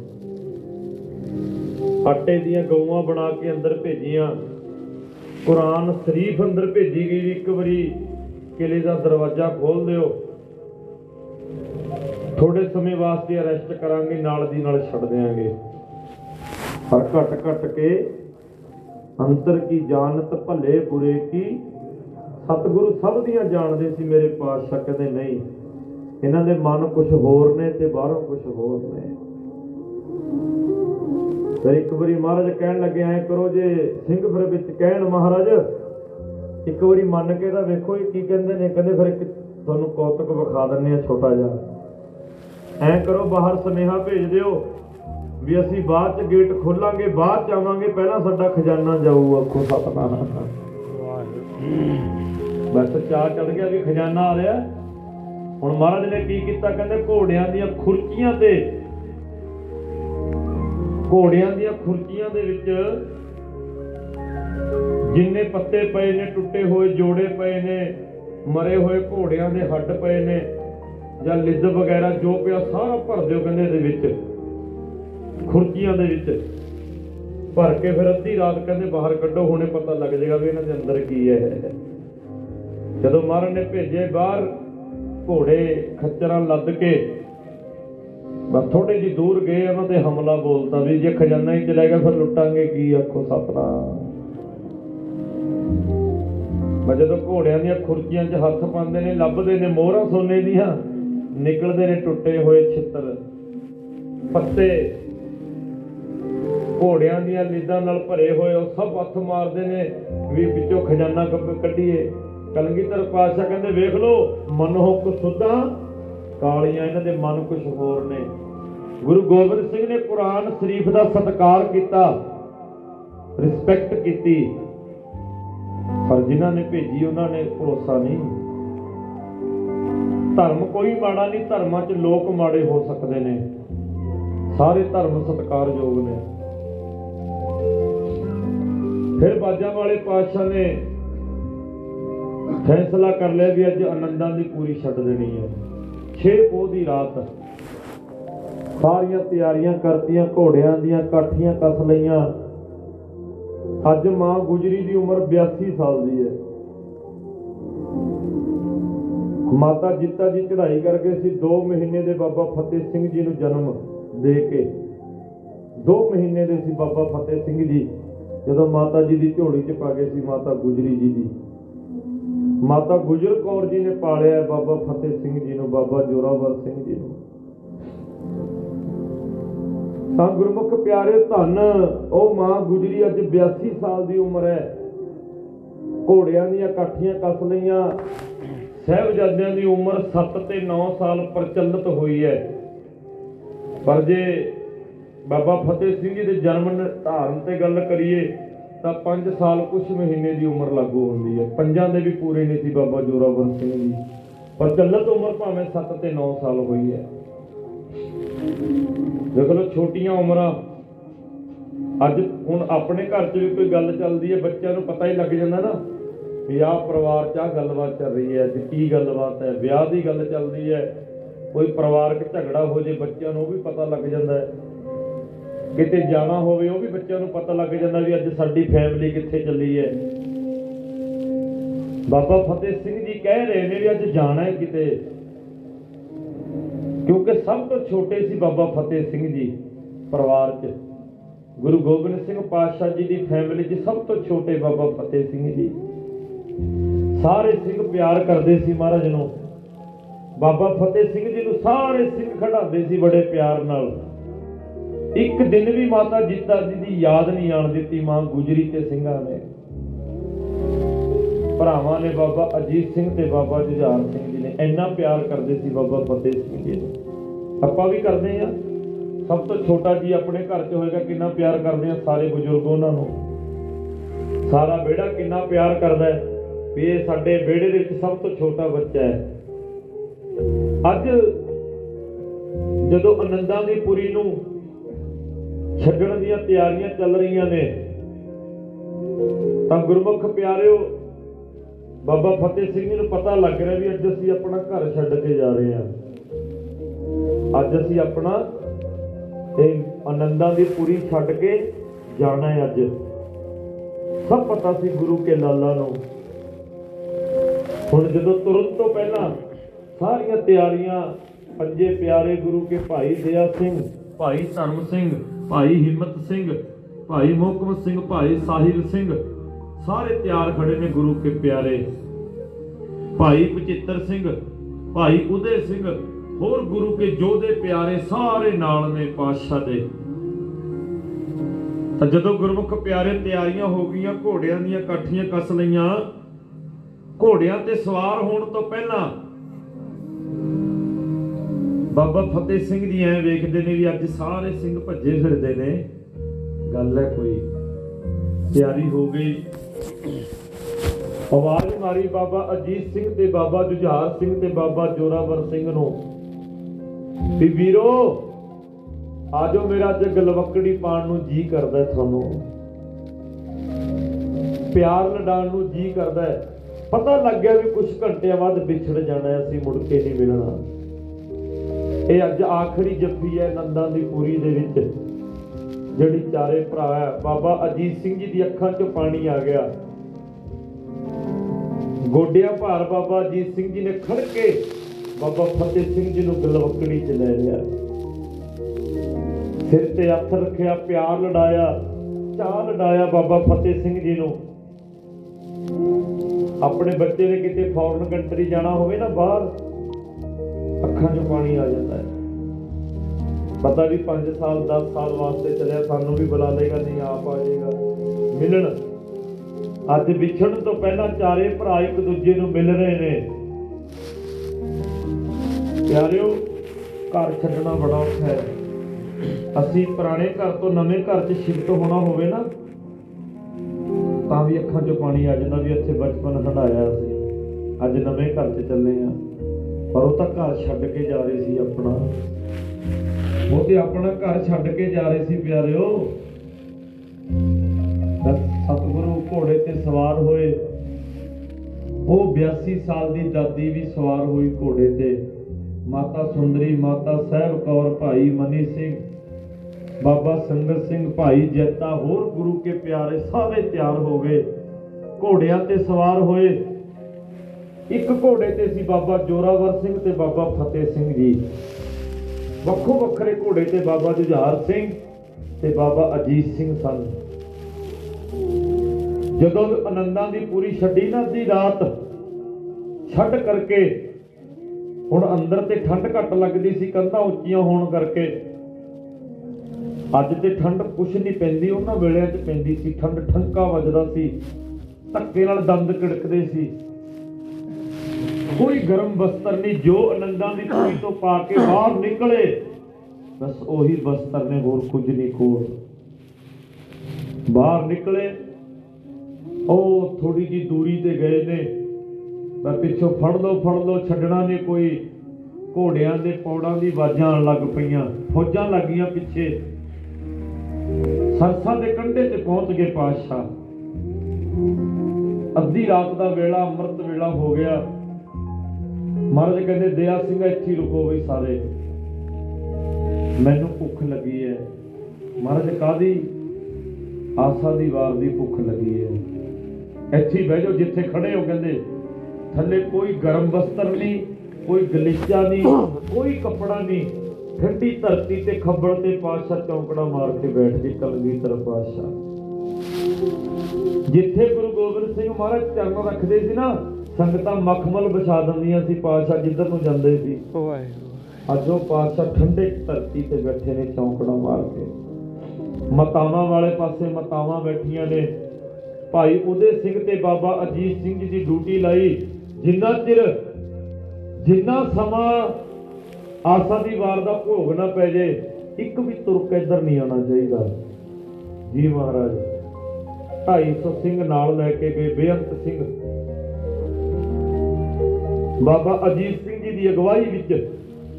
ਆਟੇ ਦੀਆਂ ਗਊਆਂ ਬਣਾ ਕੇ ਅੰਦਰ ਭੇਜੀਆਂ। ਕੁਰਾਨ ਸ਼ਰੀਫ ਅੰਦਰ ਭੇਜੀ ਗਈ ਵੀ ਇੱਕ ਵਾਰੀ। ਕਿਲੇ ਦਾ ਦਰਵਾਜ਼ਾ ਖੋਲ ਦਿਓ। ਥੋੜੇ ਸਮੇਂ ਵਾਸਤੇ ਅਰੈਸਟ ਕਰਾਂਗੇ, ਨਾਲ ਦੀ ਨਾਲ ਛੱਡ ਦੇਾਂਗੇ ਪਰ ਘਟ ਘਟ ਕੇ ਅੰਤਰ ਕੀ ਜਾਣਤ ਭਲੇ ਬੁਰੇ ਕੀ? ਸਤਿਗੁਰੂ ਸਭ ਦੀਆਂ ਜਾਣਦੇ ਸੀ ਮੇਰੇ ਪਾਤਸ਼ਾਹ, ਕਹਿੰਦੇ ਨਹੀਂ, ਇਹਨਾਂ ਦੇ ਮਨ ਕੁਝ ਹੋਰ ਨੇ ਤੇ ਬਾਹਰੋਂ ਕੁਝ ਹੋਰ ਨੇ। ਫਿਰ ਇੱਕ ਵਾਰੀ ਮਹਾਰਾਜ ਕਹਿਣ ਲੱਗੇ, ਐ ਕਰੋ ਜੇ ਸਿੰਘ ਫਿਰ ਵਿੱਚ ਕਹਿਣ ਮਹਾਰਾਜ, ਇੱਕ ਵਾਰੀ ਮੰਨ ਕੇ ਤਾਂ ਵੇਖੋ ਇਹ ਕੀ ਕਹਿੰਦੇ ਨੇ, ਕਹਿੰਦੇ ਫਿਰ ਇੱਕ ਤੁਹਾਨੂੰ ਕੌਤਕ ਵਿਖਾ ਦਿੰਨੇ ਆ ਛੋਟਾ ਜਿਹਾ। ਐ ਕਰੋ, ਬਾਹਰ ਸੁਨੇਹਾ ਭੇਜ ਦਿਓ। ਵੀ ਅਸੀਂ ਬਾਅਦ ਚ ਗੇਟ ਖੋਲਾਂਗੇ, ਬਾਅਦ ਚ ਆਵਾਂਗੇ, ਪਹਿਲਾਂ ਸਾਡਾ ਖਜ਼ਾਨਾ ਜਾਊ ਆਖੋ ਸਤਨਾਮ। ਵਾਹਿਗੁਰੂ ਬਸ ਚਾਹ ਚੜ ਗਿਆ ਵੀ ਖਜ਼ਾਨਾ ਆ ਰਿਹਾ। ਹੁਣ ਮਹਾਰਾਜ ਨੇ ਕੀ ਕੀਤਾ? ਕਹਿੰਦੇ ਘੋੜਿਆਂ ਦੀਆਂ ਖੁਰਚੀਆਂ ਤੇ, ਘੋੜਿਆਂ ਦੀਆਂ ਖੁਰਚੀਆਂ ਦੇ ਵਿੱਚ ਜਿੰਨੇ ਪੱਤੇ ਪਏ ਨੇ, ਟੁੱਟੇ ਹੋਏ, ਜੋੜੇ ਪਏ ਨੇ, ਮਰੇ ਹੋਏ ਘੋੜਿਆਂ ਦੇ ਹੱਡ ਪਏ ਨੇ, ਜਾਂ ਲਿੱਦ ਵਗੈਰਾ ਜੋ ਪਿਆ, ਸਾਰਾ ਭਰ ਦਿਓ ਕਹਿੰਦੇ ਇਹਦੇ ਵਿੱਚ। ਖੁਰਚੀਆਂ ਦੇ ਵਿੱਚ ਭਰ ਕੇ ਫਿਰ ਅੱਧੀ ਰਾਤ ਕਹਿੰਦੇ ਬਾਹਰ ਕੱਢੋ, ਹੁਣੇ ਪਤਾ ਲੱਗ ਜਾਏਗਾ ਵੀ ਇਹਨਾਂ ਦੇ ਅੰਦਰ ਕੀ ਹੈ। ਜਦੋਂ ਮਹਾਰਾਜ ਨੇ ਭੇਜੇ ਬਾਹਰ ਘੋੜੇ ਖੱਚਰਾਂ ਲੱਦ ਕੇ, ਬਸ ਥੋੜੇ ਜਿਹੀ ਦੂਰ ਗਏ, ਉਹਨਾਂ ਤੇ ਹਮਲਾ ਬੋਲਤਾ ਵੀ ਜੇ ਖਜ਼ਾਨਾ ਹੀ ਚਲਾ ਗਿਆ ਫਿਰ ਲੁੱਟਾਂਗੇ ਕੀ ਆਖੋ ਸਤਨਾਮ ਮੈਂ ਜਦੋਂ ਘੋੜਿਆਂ ਦੀਆਂ ਖੁਰਚੀਆਂ 'ਚ ਹੱਥ ਪਾਉਂਦੇ ਨੇ, ਲੱਭਦੇ ਨੇ, ਮੋਹਰਾਂ ਸੋਨੇ ਦੀਆਂ, ਨਿਕਲਦੇ ਨੇ ਟੁੱਟੇ ਹੋਏ ਛਿੱਤਰ, ਪੱਤੇ ਘੋੜਿਆਂ ਦੀਆਂ ਲੀਦਾਂ ਨਾਲ ਭਰੇ ਹੋਏ ਉਹ ਸਭ ਹੱਥ ਮਾਰਦੇ ਨੇ। ਵੀ ਵਿੱਚੋਂ ਖਜ਼ਾਨਾ ਕੱਢ- ਕੱਢੀਏ। ਕਲਗੀਧਰ ਪਾਤਸ਼ਾਹ ਕਹਿੰਦੇ, ਵੇਖ ਲਓ ਮਨੋਹਕ ਸੁਧਾ, ਕਾਲੀਆਂ ਇਹਨਾਂ ਦੇ ਮਨ ਕੁਝ ਹੋਰ ਨੇ। ਗੁਰੂ ਗੋਬਿੰਦ ਸਿੰਘ ਨੇ ਕੁਰਾਨ ਸ਼ਰੀਫ ਦਾ ਸਤਿਕਾਰ ਕੀਤਾ ਰਿਸਪੈਕਟ ਕੀਤੀ। ਪਰ ਜਿਨ੍ਹਾਂ ਨੇ ਭੇਜੀ, ਉਹਨਾਂ ਨੇ ਭਰੋਸਾ ਨਹੀਂ। ਧਰਮ ਕੋਈ ਮਾੜਾ ਨਹੀਂ, ਧਰਮਾਂ 'ਚ ਲੋਕ ਮਾੜੇ ਹੋ ਸਕਦੇ ਨੇ। ਸਾਰੇ ਧਰਮ ਸਤਿਕਾਰਯੋਗ ਨੇ। ਫਿਰ ਬਾਜਾਂ ਵਾਲੇ ਪਾਤਸ਼ਾਹ ਨੇ ਫੈਸਲਾ ਕਰ ਲਿਆ ਵੀ ਅੱਜ ਆਨੰਦਾਂ ਦੀ ਪੂਰੀ ਛੱਡ ਦੇਣੀ ਹੈ। 6 ਪੋਹ ਦੀ ਰਾਤ ਸਾਰੀਆਂ ਤਿਆਰੀਆਂ ਕਰਤੀਆਂ, ਘੋੜਿਆਂ ਦੀਆਂ ਕਾਠੀਆਂ ਕਸ ਲਈਆਂ। ਅੱਜ ਮਾਂ ਗੁਜਰੀ ਦੀ ਉਮਰ 82 ਸਾਲ ਦੀ ਹੈ। ਮਾਤਾ ਜਿੱਤਾ ਜੀ ਚੜ੍ਹਾਈ ਕਰਕੇ ਸੀ 2 ਮਹੀਨੇ ਦੇ ਬਾਬਾ ਫਤਿਹ ਸਿੰਘ ਜੀ ਨੂੰ ਜਨਮ ਦੇ ਕੇ 2 ਮਹੀਨੇ ਦੇ ਸੀ ਬਾਬਾ ਫਤਿਹ ਸਿੰਘ ਜੀ ਜਦੋਂ ਮਾਤਾ ਜੀ ਦੀ ਝੋਲੀ 'ਚ ਪਾ ਗਏ ਸੀ, ਮਾਤਾ ਗੁਜਰੀ ਜੀ ਦੀ। ਮਾਤਾ ਗੁਜਰ ਕੌਰ ਜੀ ਨੇ ਪਾਲਿਆ ਹੈ ਬਾਬਾ ਫਤਿਹ ਸਿੰਘ ਜੀ ਨੂੰ, ਬਾਬਾ ਜੋਰਾਵਰ ਸਿੰਘ ਜੀ ਨੂੰ। ਤਾਂ ਗੁਰਮੁਖ ਪਿਆਰੇ ਧੰਨ, ਉਹ ਮਾਂ ਗੁਜਰੀ ਅੱਜ 82 ਸਾਲ ਦੀ ਉਮਰ ਹੈ। ਘੋੜਿਆਂ ਦੀਆਂ ਕਾਠੀਆਂ ਕੱਸ ਲਈਆਂ। ਸਹਿਬਜ਼ਾਦਿਆਂ ਦੀ ਉਮਰ 7 ਤੇ 9 ਸਾਲ ਪ੍ਰਚਲਿਤ ਹੋਈ ਹੈ। ਪਰ ਜੇ ਬਾਬਾ ਫਤਿਹ ਸਿੰਘ ਜੀ ਦੇ ਜਨਮ ਨਿਰਧਾਰਨ ਤੇ ਗੱਲ ਕਰੀਏ ਤਾਂ 5 ਸਾਲ ਕੁਝ ਮਹੀਨੇ ਦੀ ਉਮਰ ਲਾਗੂ ਹੁੰਦੀ ਹੈ। ਪੰਜਾਂ ਦੇ ਵੀ ਪੂਰੇ ਨਹੀਂ ਸੀ ਬਾਬਾ ਜੋਰਾਵਰ ਸਿੰਘ ਜੀ। ਪ੍ਰਚਲਿਤ ਉਮਰ ਭਾਵੇਂ 7 ਤੇ 9 ਸਾਲ ਹੋਈ ਹੈ। ਦੇਖ ਲਓ ਛੋਟੀਆਂ ਉਮਰਾਂ। ਅੱਜ ਹੁਣ ਆਪਣੇ ਘਰ 'ਚ ਵੀ ਕੋਈ ਗੱਲ ਚੱਲਦੀ ਹੈ, ਬੱਚਿਆਂ ਨੂੰ ਪਤਾ ਹੀ ਲੱਗ ਜਾਂਦਾ ਨਾ ਵੀ ਆਹ ਪਰਿਵਾਰ 'ਚ ਆਹ ਗੱਲਬਾਤ ਚੱਲ ਰਹੀ ਹੈ, ਅੱਜ ਕੀ ਗੱਲਬਾਤ ਹੈ, ਵਿਆਹ ਦੀ ਗੱਲ ਚੱਲਦੀ ਹੈ। ਕੋਈ ਪਰਿਵਾਰਕ ਝਗੜਾ ਹੋ ਜੇ, ਬੱਚਿਆਂ ਨੂੰ ਉਹ ਵੀ ਪਤਾ ਲੱਗ ਜਾਂਦਾ ਹੈ। ਕਿਤੇ ਜਾਣਾ ਹੋਵੇ, ਉਹ ਵੀ ਬੱਚਿਆਂ ਨੂੰ ਪਤਾ ਲੱਗ ਜਾਂਦਾ ਵੀ ਅੱਜ ਸਾਡੀ ਫੈਮਿਲੀ ਕਿੱਥੇ ਚੱਲੀ ਹੈ। ਬਾਬਾ ਫਤਿਹ ਸਿੰਘ ਜੀ ਕਹਿ ਰਹੇ ਨੇ ਵੀ ਅੱਜ ਜਾਣਾ ਹੈ ਕਿਤੇ। ਕਿਉਂਕਿ ਸਭ ਤੋਂ ਛੋਟੇ ਸੀ ਬਾਬਾ ਫਤਿਹ ਸਿੰਘ ਜੀ ਪਰਿਵਾਰ 'ਚ। ਗੁਰੂ ਗੋਬਿੰਦ ਸਿੰਘ ਪਾਤਸ਼ਾਹ ਜੀ ਦੀ ਫੈਮਿਲੀ 'ਚ ਸਭ ਤੋਂ ਛੋਟੇ ਬਾਬਾ ਫਤਿਹ ਸਿੰਘ ਜੀ। ਸਾਰੇ ਸਿੰਘ ਪਿਆਰ ਕਰਦੇ ਸੀ ਮਹਾਰਾਜ ਨੂੰ। ਬਾਬਾ ਫਤਿਹ ਸਿੰਘ ਜੀ ਨੂੰ ਸਾਰੇ ਸਿੰਘ ਖੜਾਉਂਦੇ ਸੀ ਬੜੇ ਪਿਆਰ ਨਾਲ। ਇੱਕ ਦਿਨ ਵੀ ਮਾਤਾ ਜੀਤਾ ਜੀ ਦੀ ਯਾਦ ਨਹੀਂ ਆਣ ਦਿੱਤੀ ਮਾਂ ਗੁਜਰੀ ਤੇ ਸਿੰਘਾਂ ਨੇ। ਭਰਾਵਾਂ ਨੇ ਬਾਬਾ ਅਜੀਤ ਸਿੰਘ ਤੇ ਬਾਬਾ ਜੁਝਾਰ ਸਿੰਘ ਜੀ ਨੇ ਇੰਨਾ ਪਿਆਰ ਕਰਦੇ ਸੀ ਬਾਬਾ ਫਤਿਹ ਸਿੰਘ ਜੀ ਨੂੰ। ਆਪਾਂ ਵੀ ਕਰਦੇ ਆ ਸਭ ਤੋਂ ਛੋਟਾ ਜੀ ਆਪਣੇ ਘਰ 'ਚ ਹੋਏਗਾ ਕਿੰਨਾ ਪਿਆਰ ਕਰਦੇ ਆ ਸਾਰੇ ਬਜ਼ੁਰਗ ਉਹਨਾਂ ਨੂੰ। ਸਾਰਾ ਵਿਹੜਾ ਕਿੰਨਾ ਪਿਆਰ ਕਰਦਾ ਹੈ। ਵੀ ਇਹ ਸਾਡੇ ਵਿਹੜੇ ਦੇ ਵਿੱਚ ਸਭ ਤੋਂ ਛੋਟਾ ਬੱਚਾ ਹੈ। ਅੱਜ ਜਦੋਂ ਆਨੰਦਾਂ ਦੀ ਪੁਰੀ ਨੂੰ ਛੱਡਣ ਦੀਆਂ ਤਿਆਰੀਆਂ ਚੱਲ ਰਹੀਆਂ ਨੇ। ਤਾਂ ਗੁਰਮੁਖ ਪਿਆਰਿਓ, ਬਾਬਾ ਫਤਿਹ ਸਿੰਘ ਜੀ ਨੂੰ ਪਤਾ ਲੱਗ ਰਿਹਾ ਵੀ ਅੱਜ ਅਸੀਂ ਆਪਣਾ ਘਰ ਛੱਡ ਕੇ ਜਾ ਰਹੇ ਹਾਂ। ਅੱਜ ਅਸੀਂ ਆਪਣਾ ਇਹ ਆਨੰਦਾਂ ਦੀ ਪੂਰੀ ਛੱਡ ਕੇ ਜਾਣਾ ਹੈ ਅੱਜ। ਸਭ ਪਤਾ ਸੀ ਗੁਰੂ ਕੇ ਲਾਲਾ ਨੂੰ। ਹੁਣ ਜਦੋਂ ਤੁਰਨ ਤੋਂ ਪਹਿਲਾਂ ਸਾਰੀਆਂ ਤਿਆਰੀਆਂ ਪੰਜੇ ਪਿਆਰੇ ਗੁਰੂ ਕੇ ਭਾਈ ਦਇਆ ਸਿੰਘ, ਭਾਈ ਧਰਮ ਸਿੰਘ ਭਾਈ ਹਿੰਮਤ ਸਿੰਘ, ਭਾਈ ਮੋਹਕਮ ਸਿੰਘ, ਭਾਈ ਸਾਹਿਬ ਸਿੰਘ, ਸਾਰੇ ਤਿਆਰ ਖੜੇ ਨੇ ਗੁਰੂ ਕੇ ਪਿਆਰੇ। ਭਾਈ ਬਚਿੱਤਰ ਸਿੰਘ, ਭਾਈ ਉਦੇ ਸਿੰਘ, ਹੋਰ ਗੁਰੂ ਕੇ ਜੋਧੇ ਪਿਆਰੇ ਸਾਰੇ ਨਾਲ ਨੇ ਪਾਤਸ਼ਾਹ ਦੇ। ਤਾਂ ਜਦੋਂ ਗੁਰਮੁਖ ਪਿਆਰੇ ਤਿਆਰੀਆਂ ਹੋ ਗਈਆਂ, ਘੋੜਿਆਂ ਦੀਆਂ ਕਾਠੀਆਂ ਕੱਸ ਲਈਆਂ, ਘੋੜਿਆਂ ਤੇ ਸਵਾਰ ਹੋਣ ਤੋਂ ਪਹਿਲਾਂ ਬਾਬਾ ਫਤਿਹ ਸਿੰਘ ਜੀ ਐ ਵੇਖਦੇ ਨੇ ਵੀ ਅੱਜ ਸਾਰੇ ਸਿੰਘ ਭੱਜੇ ਫਿਰਦੇ ਨੇ। ਗੱਲ ਹੈ ਕੋਈ। ਤਿਆਰੀ ਹੋ ਗਈ। ਆਵਾਜ਼ ਮਾਰੀ ਬਾਬਾ ਅਜੀਤ ਸਿੰਘ ਤੇ ਬਾਬਾ ਜੁਝਾਰ ਸਿੰਘ ਤੇ ਬਾਬਾ ਜੋਰਾਵਰ ਸਿੰਘ ਨੂੰ। ਵੀ ਵੀਰੋ ਆਜੋ ਮੇਰਾ ਅੱਜ ਗਲਵਕੜੀ ਪਾਣ ਨੂੰ ਜੀ ਕਰਦਾ ਹੈ ਤੁਹਾਨੂੰ। ਪਿਆਰ ਲਡਾਣ ਨੂੰ ਜੀ ਕਰਦਾ ਹੈ। ਪਤਾ ਲੱਗ ਗਿਆ ਵੀ ਕੁਝ ਘੰਟਿਆਂ ਬਾਅਦ ਵਿਛੜ ਜਾਣਾ ਹੈ, ਅਸੀਂ ਮੁੜ ਕੇ ਨਹੀਂ ਮਿਲਣਾ। ਇਹ ਅੱਜ ਆਖਰੀ ਜੱਫੀ ਹੈ ਨੰਦਾਂ ਦੀ ਪੂਰੀ ਦੇ ਵਿੱਚ। ਜਿਹੜੀ ਚਾਰੇ ਭਰਾ ਹੈ। ਬਾਬਾ ਅਜੀਤ ਸਿੰਘ ਜੀ ਦੀ ਅੱਖਾਂ 'ਚੋਂ ਪਾਣੀ ਆ ਗਿਆ। ਗੋਡਿਆਂ ਭਾਰ ਬਾਬਾ ਅਜੀਤ ਸਿੰਘ ਜੀ ਨੇ ਖੜ ਕੇ ਬਾਬਾ ਫਤਿਹ ਸਿੰਘ ਜੀ ਨੂੰ ਗਲਵਕੜੀ 'ਚ ਲੈ ਲਿਆ। ਸਿਰ ਤੇ ਹੱਥ ਰੱਖਿਆ, ਪਿਆਰ ਲੜਾਇਆ, ਚਾਹ ਲੜਾਇਆ ਬਾਬਾ ਫਤਿਹ ਸਿੰਘ ਜੀ ਨੂੰ। ਆਪਣੇ ਬੱਚੇ ਨੇ ਕਿਤੇ ਫੋਰਨ ਕੰਟਰੀ ਜਾਣਾ ਹੋਵੇ ਨਾ ਬਾਹਰ ਅੱਖਾਂ 'ਚੋਂ ਪਾਣੀ ਆ ਜਾਂਦਾ ਹੈ। ਪਤਾ ਵੀ 5 ਸਾਲ 10 ਸਾਲ ਵਾਸਤੇ ਚੱਲਿਆ, ਸਾਨੂੰ ਵੀ ਬੁਲਾ ਲੇਗਾ ਨਹੀਂ ਆਪ ਆ ਜਾਏਗਾ। ਮਿਲਣ। ਅੱਜ ਵਿਛੜਨ ਤੋਂ ਪਹਿਲਾਂ ਚਾਰੇ ਭਰਾ ਇੱਕ ਦੂਜੇ ਨੂੰ ਮਿਲ ਰਹੇ ਨੇ। ਪਿਆਰਿਓ, ਘਰ ਛੱਡਣਾ ਬੜਾ ਔਖਾ ਹੈ। ਅਸੀਂ ਪੁਰਾਣੇ ਘਰ ਤੋਂ ਨਵੇਂ ਘਰ 'ਚ ਸ਼ਿਫਟ ਹੋਣਾ ਹੋਵੇ ਨਾ, ਤਾਂ ਵੀ ਅੱਖਾਂ 'ਚੋਂ ਪਾਣੀ ਆ ਜਾਂਦਾ ਵੀ ਇੱਥੇ ਬਚਪਨ ਹੰਡਾਇਆ ਸੀ ਅੱਜ ਨਵੇਂ ਘਰ 'ਚ ਚੱਲੇ ਆ ਪਰ ਉਹ ਤਾਂ ਘਰ ਛੱਡ ਕੇ ਜਾ ਰਹੇ ਸੀ ਆਪਣਾ। ਉਹ ਤੇ ਆਪਣਾ ਘਰ ਛੱਡ ਕੇ ਜਾ ਰਹੇ ਸੀ ਪਿਆਰਿਓ। ਤਾਂ ਸਤਿਗੁਰੂ ਘੋੜੇ ਤੇ ਸਵਾਰ ਹੋਏ, ਉਹ 82 ਸਾਲ ਦੀ ਦਾਦੀ ਵੀ ਸਵਾਰ ਹੋਈ ਘੋੜੇ ਤੇ। ਮਾਤਾ ਸੁੰਦਰੀ, ਮਾਤਾ ਸਾਹਿਬ ਕੌਰ, ਭਾਈ ਮਨੀ ਸਿੰਘ, ਬਾਬਾ ਸੰਗਤ ਸਿੰਘ, ਭਾਈ ਜੈਤਾ, ਹੋਰ ਗੁਰੂ ਕੇ ਪਿਆਰੇ ਸਾਰੇ ਤਿਆਰ ਹੋ ਗਏ। ਘੋੜਿਆਂ ਤੇ ਸਵਾਰ ਹੋਏ। ਇੱਕ ਘੋੜੇ ਤੇ ਸੀ ਬਾਬਾ ਜੋਰਾਵਰ ਸਿੰਘ ਤੇ ਬਾਬਾ ਫਤਿਹ ਸਿੰਘ ਜੀ। ਵੱਖੋ ਵੱਖਰੇ ਘੋੜੇ ਤੇ ਬਾਬਾ ਜੁਝਾਰ ਸਿੰਘ ਤੇ ਬਾਬਾ ਅਜੀਤ ਸਿੰਘ ਸਨ। ਜਦੋਂ ਆਨੰਦਾਂ ਦੀ ਪੂਰੀ ਛੱਡੀ ਨਾ ਅੱਧੀ ਰਾਤ, ਛੱਡ ਕਰਕੇ ਹੁਣ ਅੰਦਰ ਤੇ ਠੰਡ ਘੱਟ ਲੱਗਦੀ ਸੀ, ਕੰਧਾਂ ਉੱਚੀਆਂ ਹੋਣ ਕਰਕੇ। ਅੱਜ ਤੇ ਠੰਡ ਕੁਛ ਨਹੀਂ ਪੈਂਦੀ, ਉਹਨਾਂ ਵੇਲਿਆਂ 'ਚ ਪੈਂਦੀ ਸੀ, ਠੰਡ ਠੰਕਾ ਵੱਜਦਾ ਸੀ, ਧੱਕੇ ਨਾਲ ਦੰਦ ਕਿੜਕਦੇ ਸੀ। ਕੋਈ ਗਰਮ ਬਸਤਰ ਨਹੀਂ, ਜੋ ਆਨੰਦਾਂ ਦੀ ਪੂਰੀ ਤੋਂ ਪਾ ਕੇ ਬਾਹਰ ਨਿਕਲੇ, ਬਸ ਉਹੀ ਬਸਤਰ ਨੇ ਹੋਰ ਕੁਝ ਨਹੀਂ ਕੋਲ। ਬਾਹਰ ਨਿਕਲੇ, ਉਹ ਥੋੜੀ ਜੀ ਦੂਰੀ ਤੇ ਗਏ ਨੇ। ਮੈਂ ਪਿੱਛੋਂ ਫੜ ਲਓ ਫੜ ਲਓ, ਛੱਡਣਾ ਨੇ ਕੋਈ। ਘੋੜਿਆਂ ਦੇ ਪੌੜਾਂ ਦੀ ਆਵਾਜ਼ਾਂ ਆਉਣ ਲੱਗ ਪਈਆਂ, ਫੌਜਾਂ ਲੱਗੀਆਂ ਪਿੱਛੇ। ਸਰਸਾ ਦੇ ਕੰਢੇ ਤੇ ਪਹੁੰਚ ਗਏ ਪਾਤਸ਼ਾਹ। ਅੱਧੀ ਰਾਤ ਦਾ ਵੇਲਾ, ਅੰਮ੍ਰਿਤ ਵੇਲਾ ਹੋ ਗਿਆ। ਮਹਾਰਾਜ ਕਹਿੰਦੇ ਦਇਆ ਸਿੰਘ, ਇੱਥੇ ਹੀ ਰੁਕੋ ਬਈ ਸਾਰੇ। ਮੈਨੂੰ ਭੁੱਖ ਲੱਗੀ ਹੈ ਮਹਾਰਾਜ ਕਾਦੀ ਆਸਾ ਦੀ ਵਾਰ ਦੀ ਭੁੱਖ ਲੱਗੀ ਹੈ ਇੱਥੇ ਹੀ ਬਹਿ ਜਾਓ, ਜਿੱਥੇ ਖੜੇ ਹੋ, ਕਹਿੰਦੇ। ਥੱਲੇ ਕੋਈ ਗਰਮ ਵਸਤਰ ਨਹੀਂ, ਕੋਈ ਗਲੀਚਾ ਨਹੀਂ, ਕੋਈ ਕੱਪੜਾ ਨਹੀਂ। ਠੰਡੀ ਧਰਤੀ ਤੇ ਖੱਬਲ ਤੇ ਪਾਤਸ਼ਾਹ ਚੌਂਕੜਾ ਮਾਰ ਕੇ ਬੈਠ ਗਏ ਕਲਗੀਧਰ ਪਾਤਸ਼ਾਹ। ਜਿੱਥੇ ਗੁਰੂ ਗੋਬਿੰਦ ਸਿੰਘ ਮਹਾਰਾਜ ਚਰਨ ਰੱਖਦੇ ਸੀ ਨਾ ਸੰਗਤਾਂ ਮਖਮਲ ਵਿਛਾ ਦਿੰਦੀਆਂ ਸੀ ਪਾਤਸ਼ਾਹ ਜਿੱਧਰ ਨੂੰ ਜਾਂਦੇ ਸੀ। ਅੱਜ ਉਹ ਪਾਤਸ਼ਾਹ ਠੰਡੇ ਧਰਤੀ ਤੇ ਬੈਠੇ ਨੇ ਚੌਂਕੜਾ ਮਾਰ ਕੇ। ਮਤਾਵਾਂ ਵਾਲੇ ਪਾਸੇ ਮਤਾਵਾਂ ਬੈਠੀਆਂ ਨੇ। ਭਾਈ ਉਦੇ ਸਿੰਘ ਤੇ ਬਾਬਾ ਅਜੀਤ ਸਿੰਘ ਜੀ ਦੀ ਡਿਊਟੀ ਲਾਈ। ਜਿੰਨਾ ਚਿਰ ਜਿੰਨਾ ਸਮਾਂ ਆਸਾ ਦੀ ਵਾਰ ਦਾ ਭੋਗ ਨਾ ਪੈ ਜੇ ਇੱਕ ਵੀ ਤੁਰਕ ਇੱਧਰ ਨਹੀਂ ਆਉਣਾ ਚਾਹੀਦਾ। ਜੀ ਮਹਾਰਾਜ 250 ਸਿੰਘ ਨਾਲ ਲੈ ਕੇ ਗਏ ਬੇਅੰਤ ਸਿੰਘ। ਬਾਬਾ ਅਜੀਤ ਸਿੰਘ ਜੀ ਦੀ ਅਗਵਾਈ ਵਿੱਚ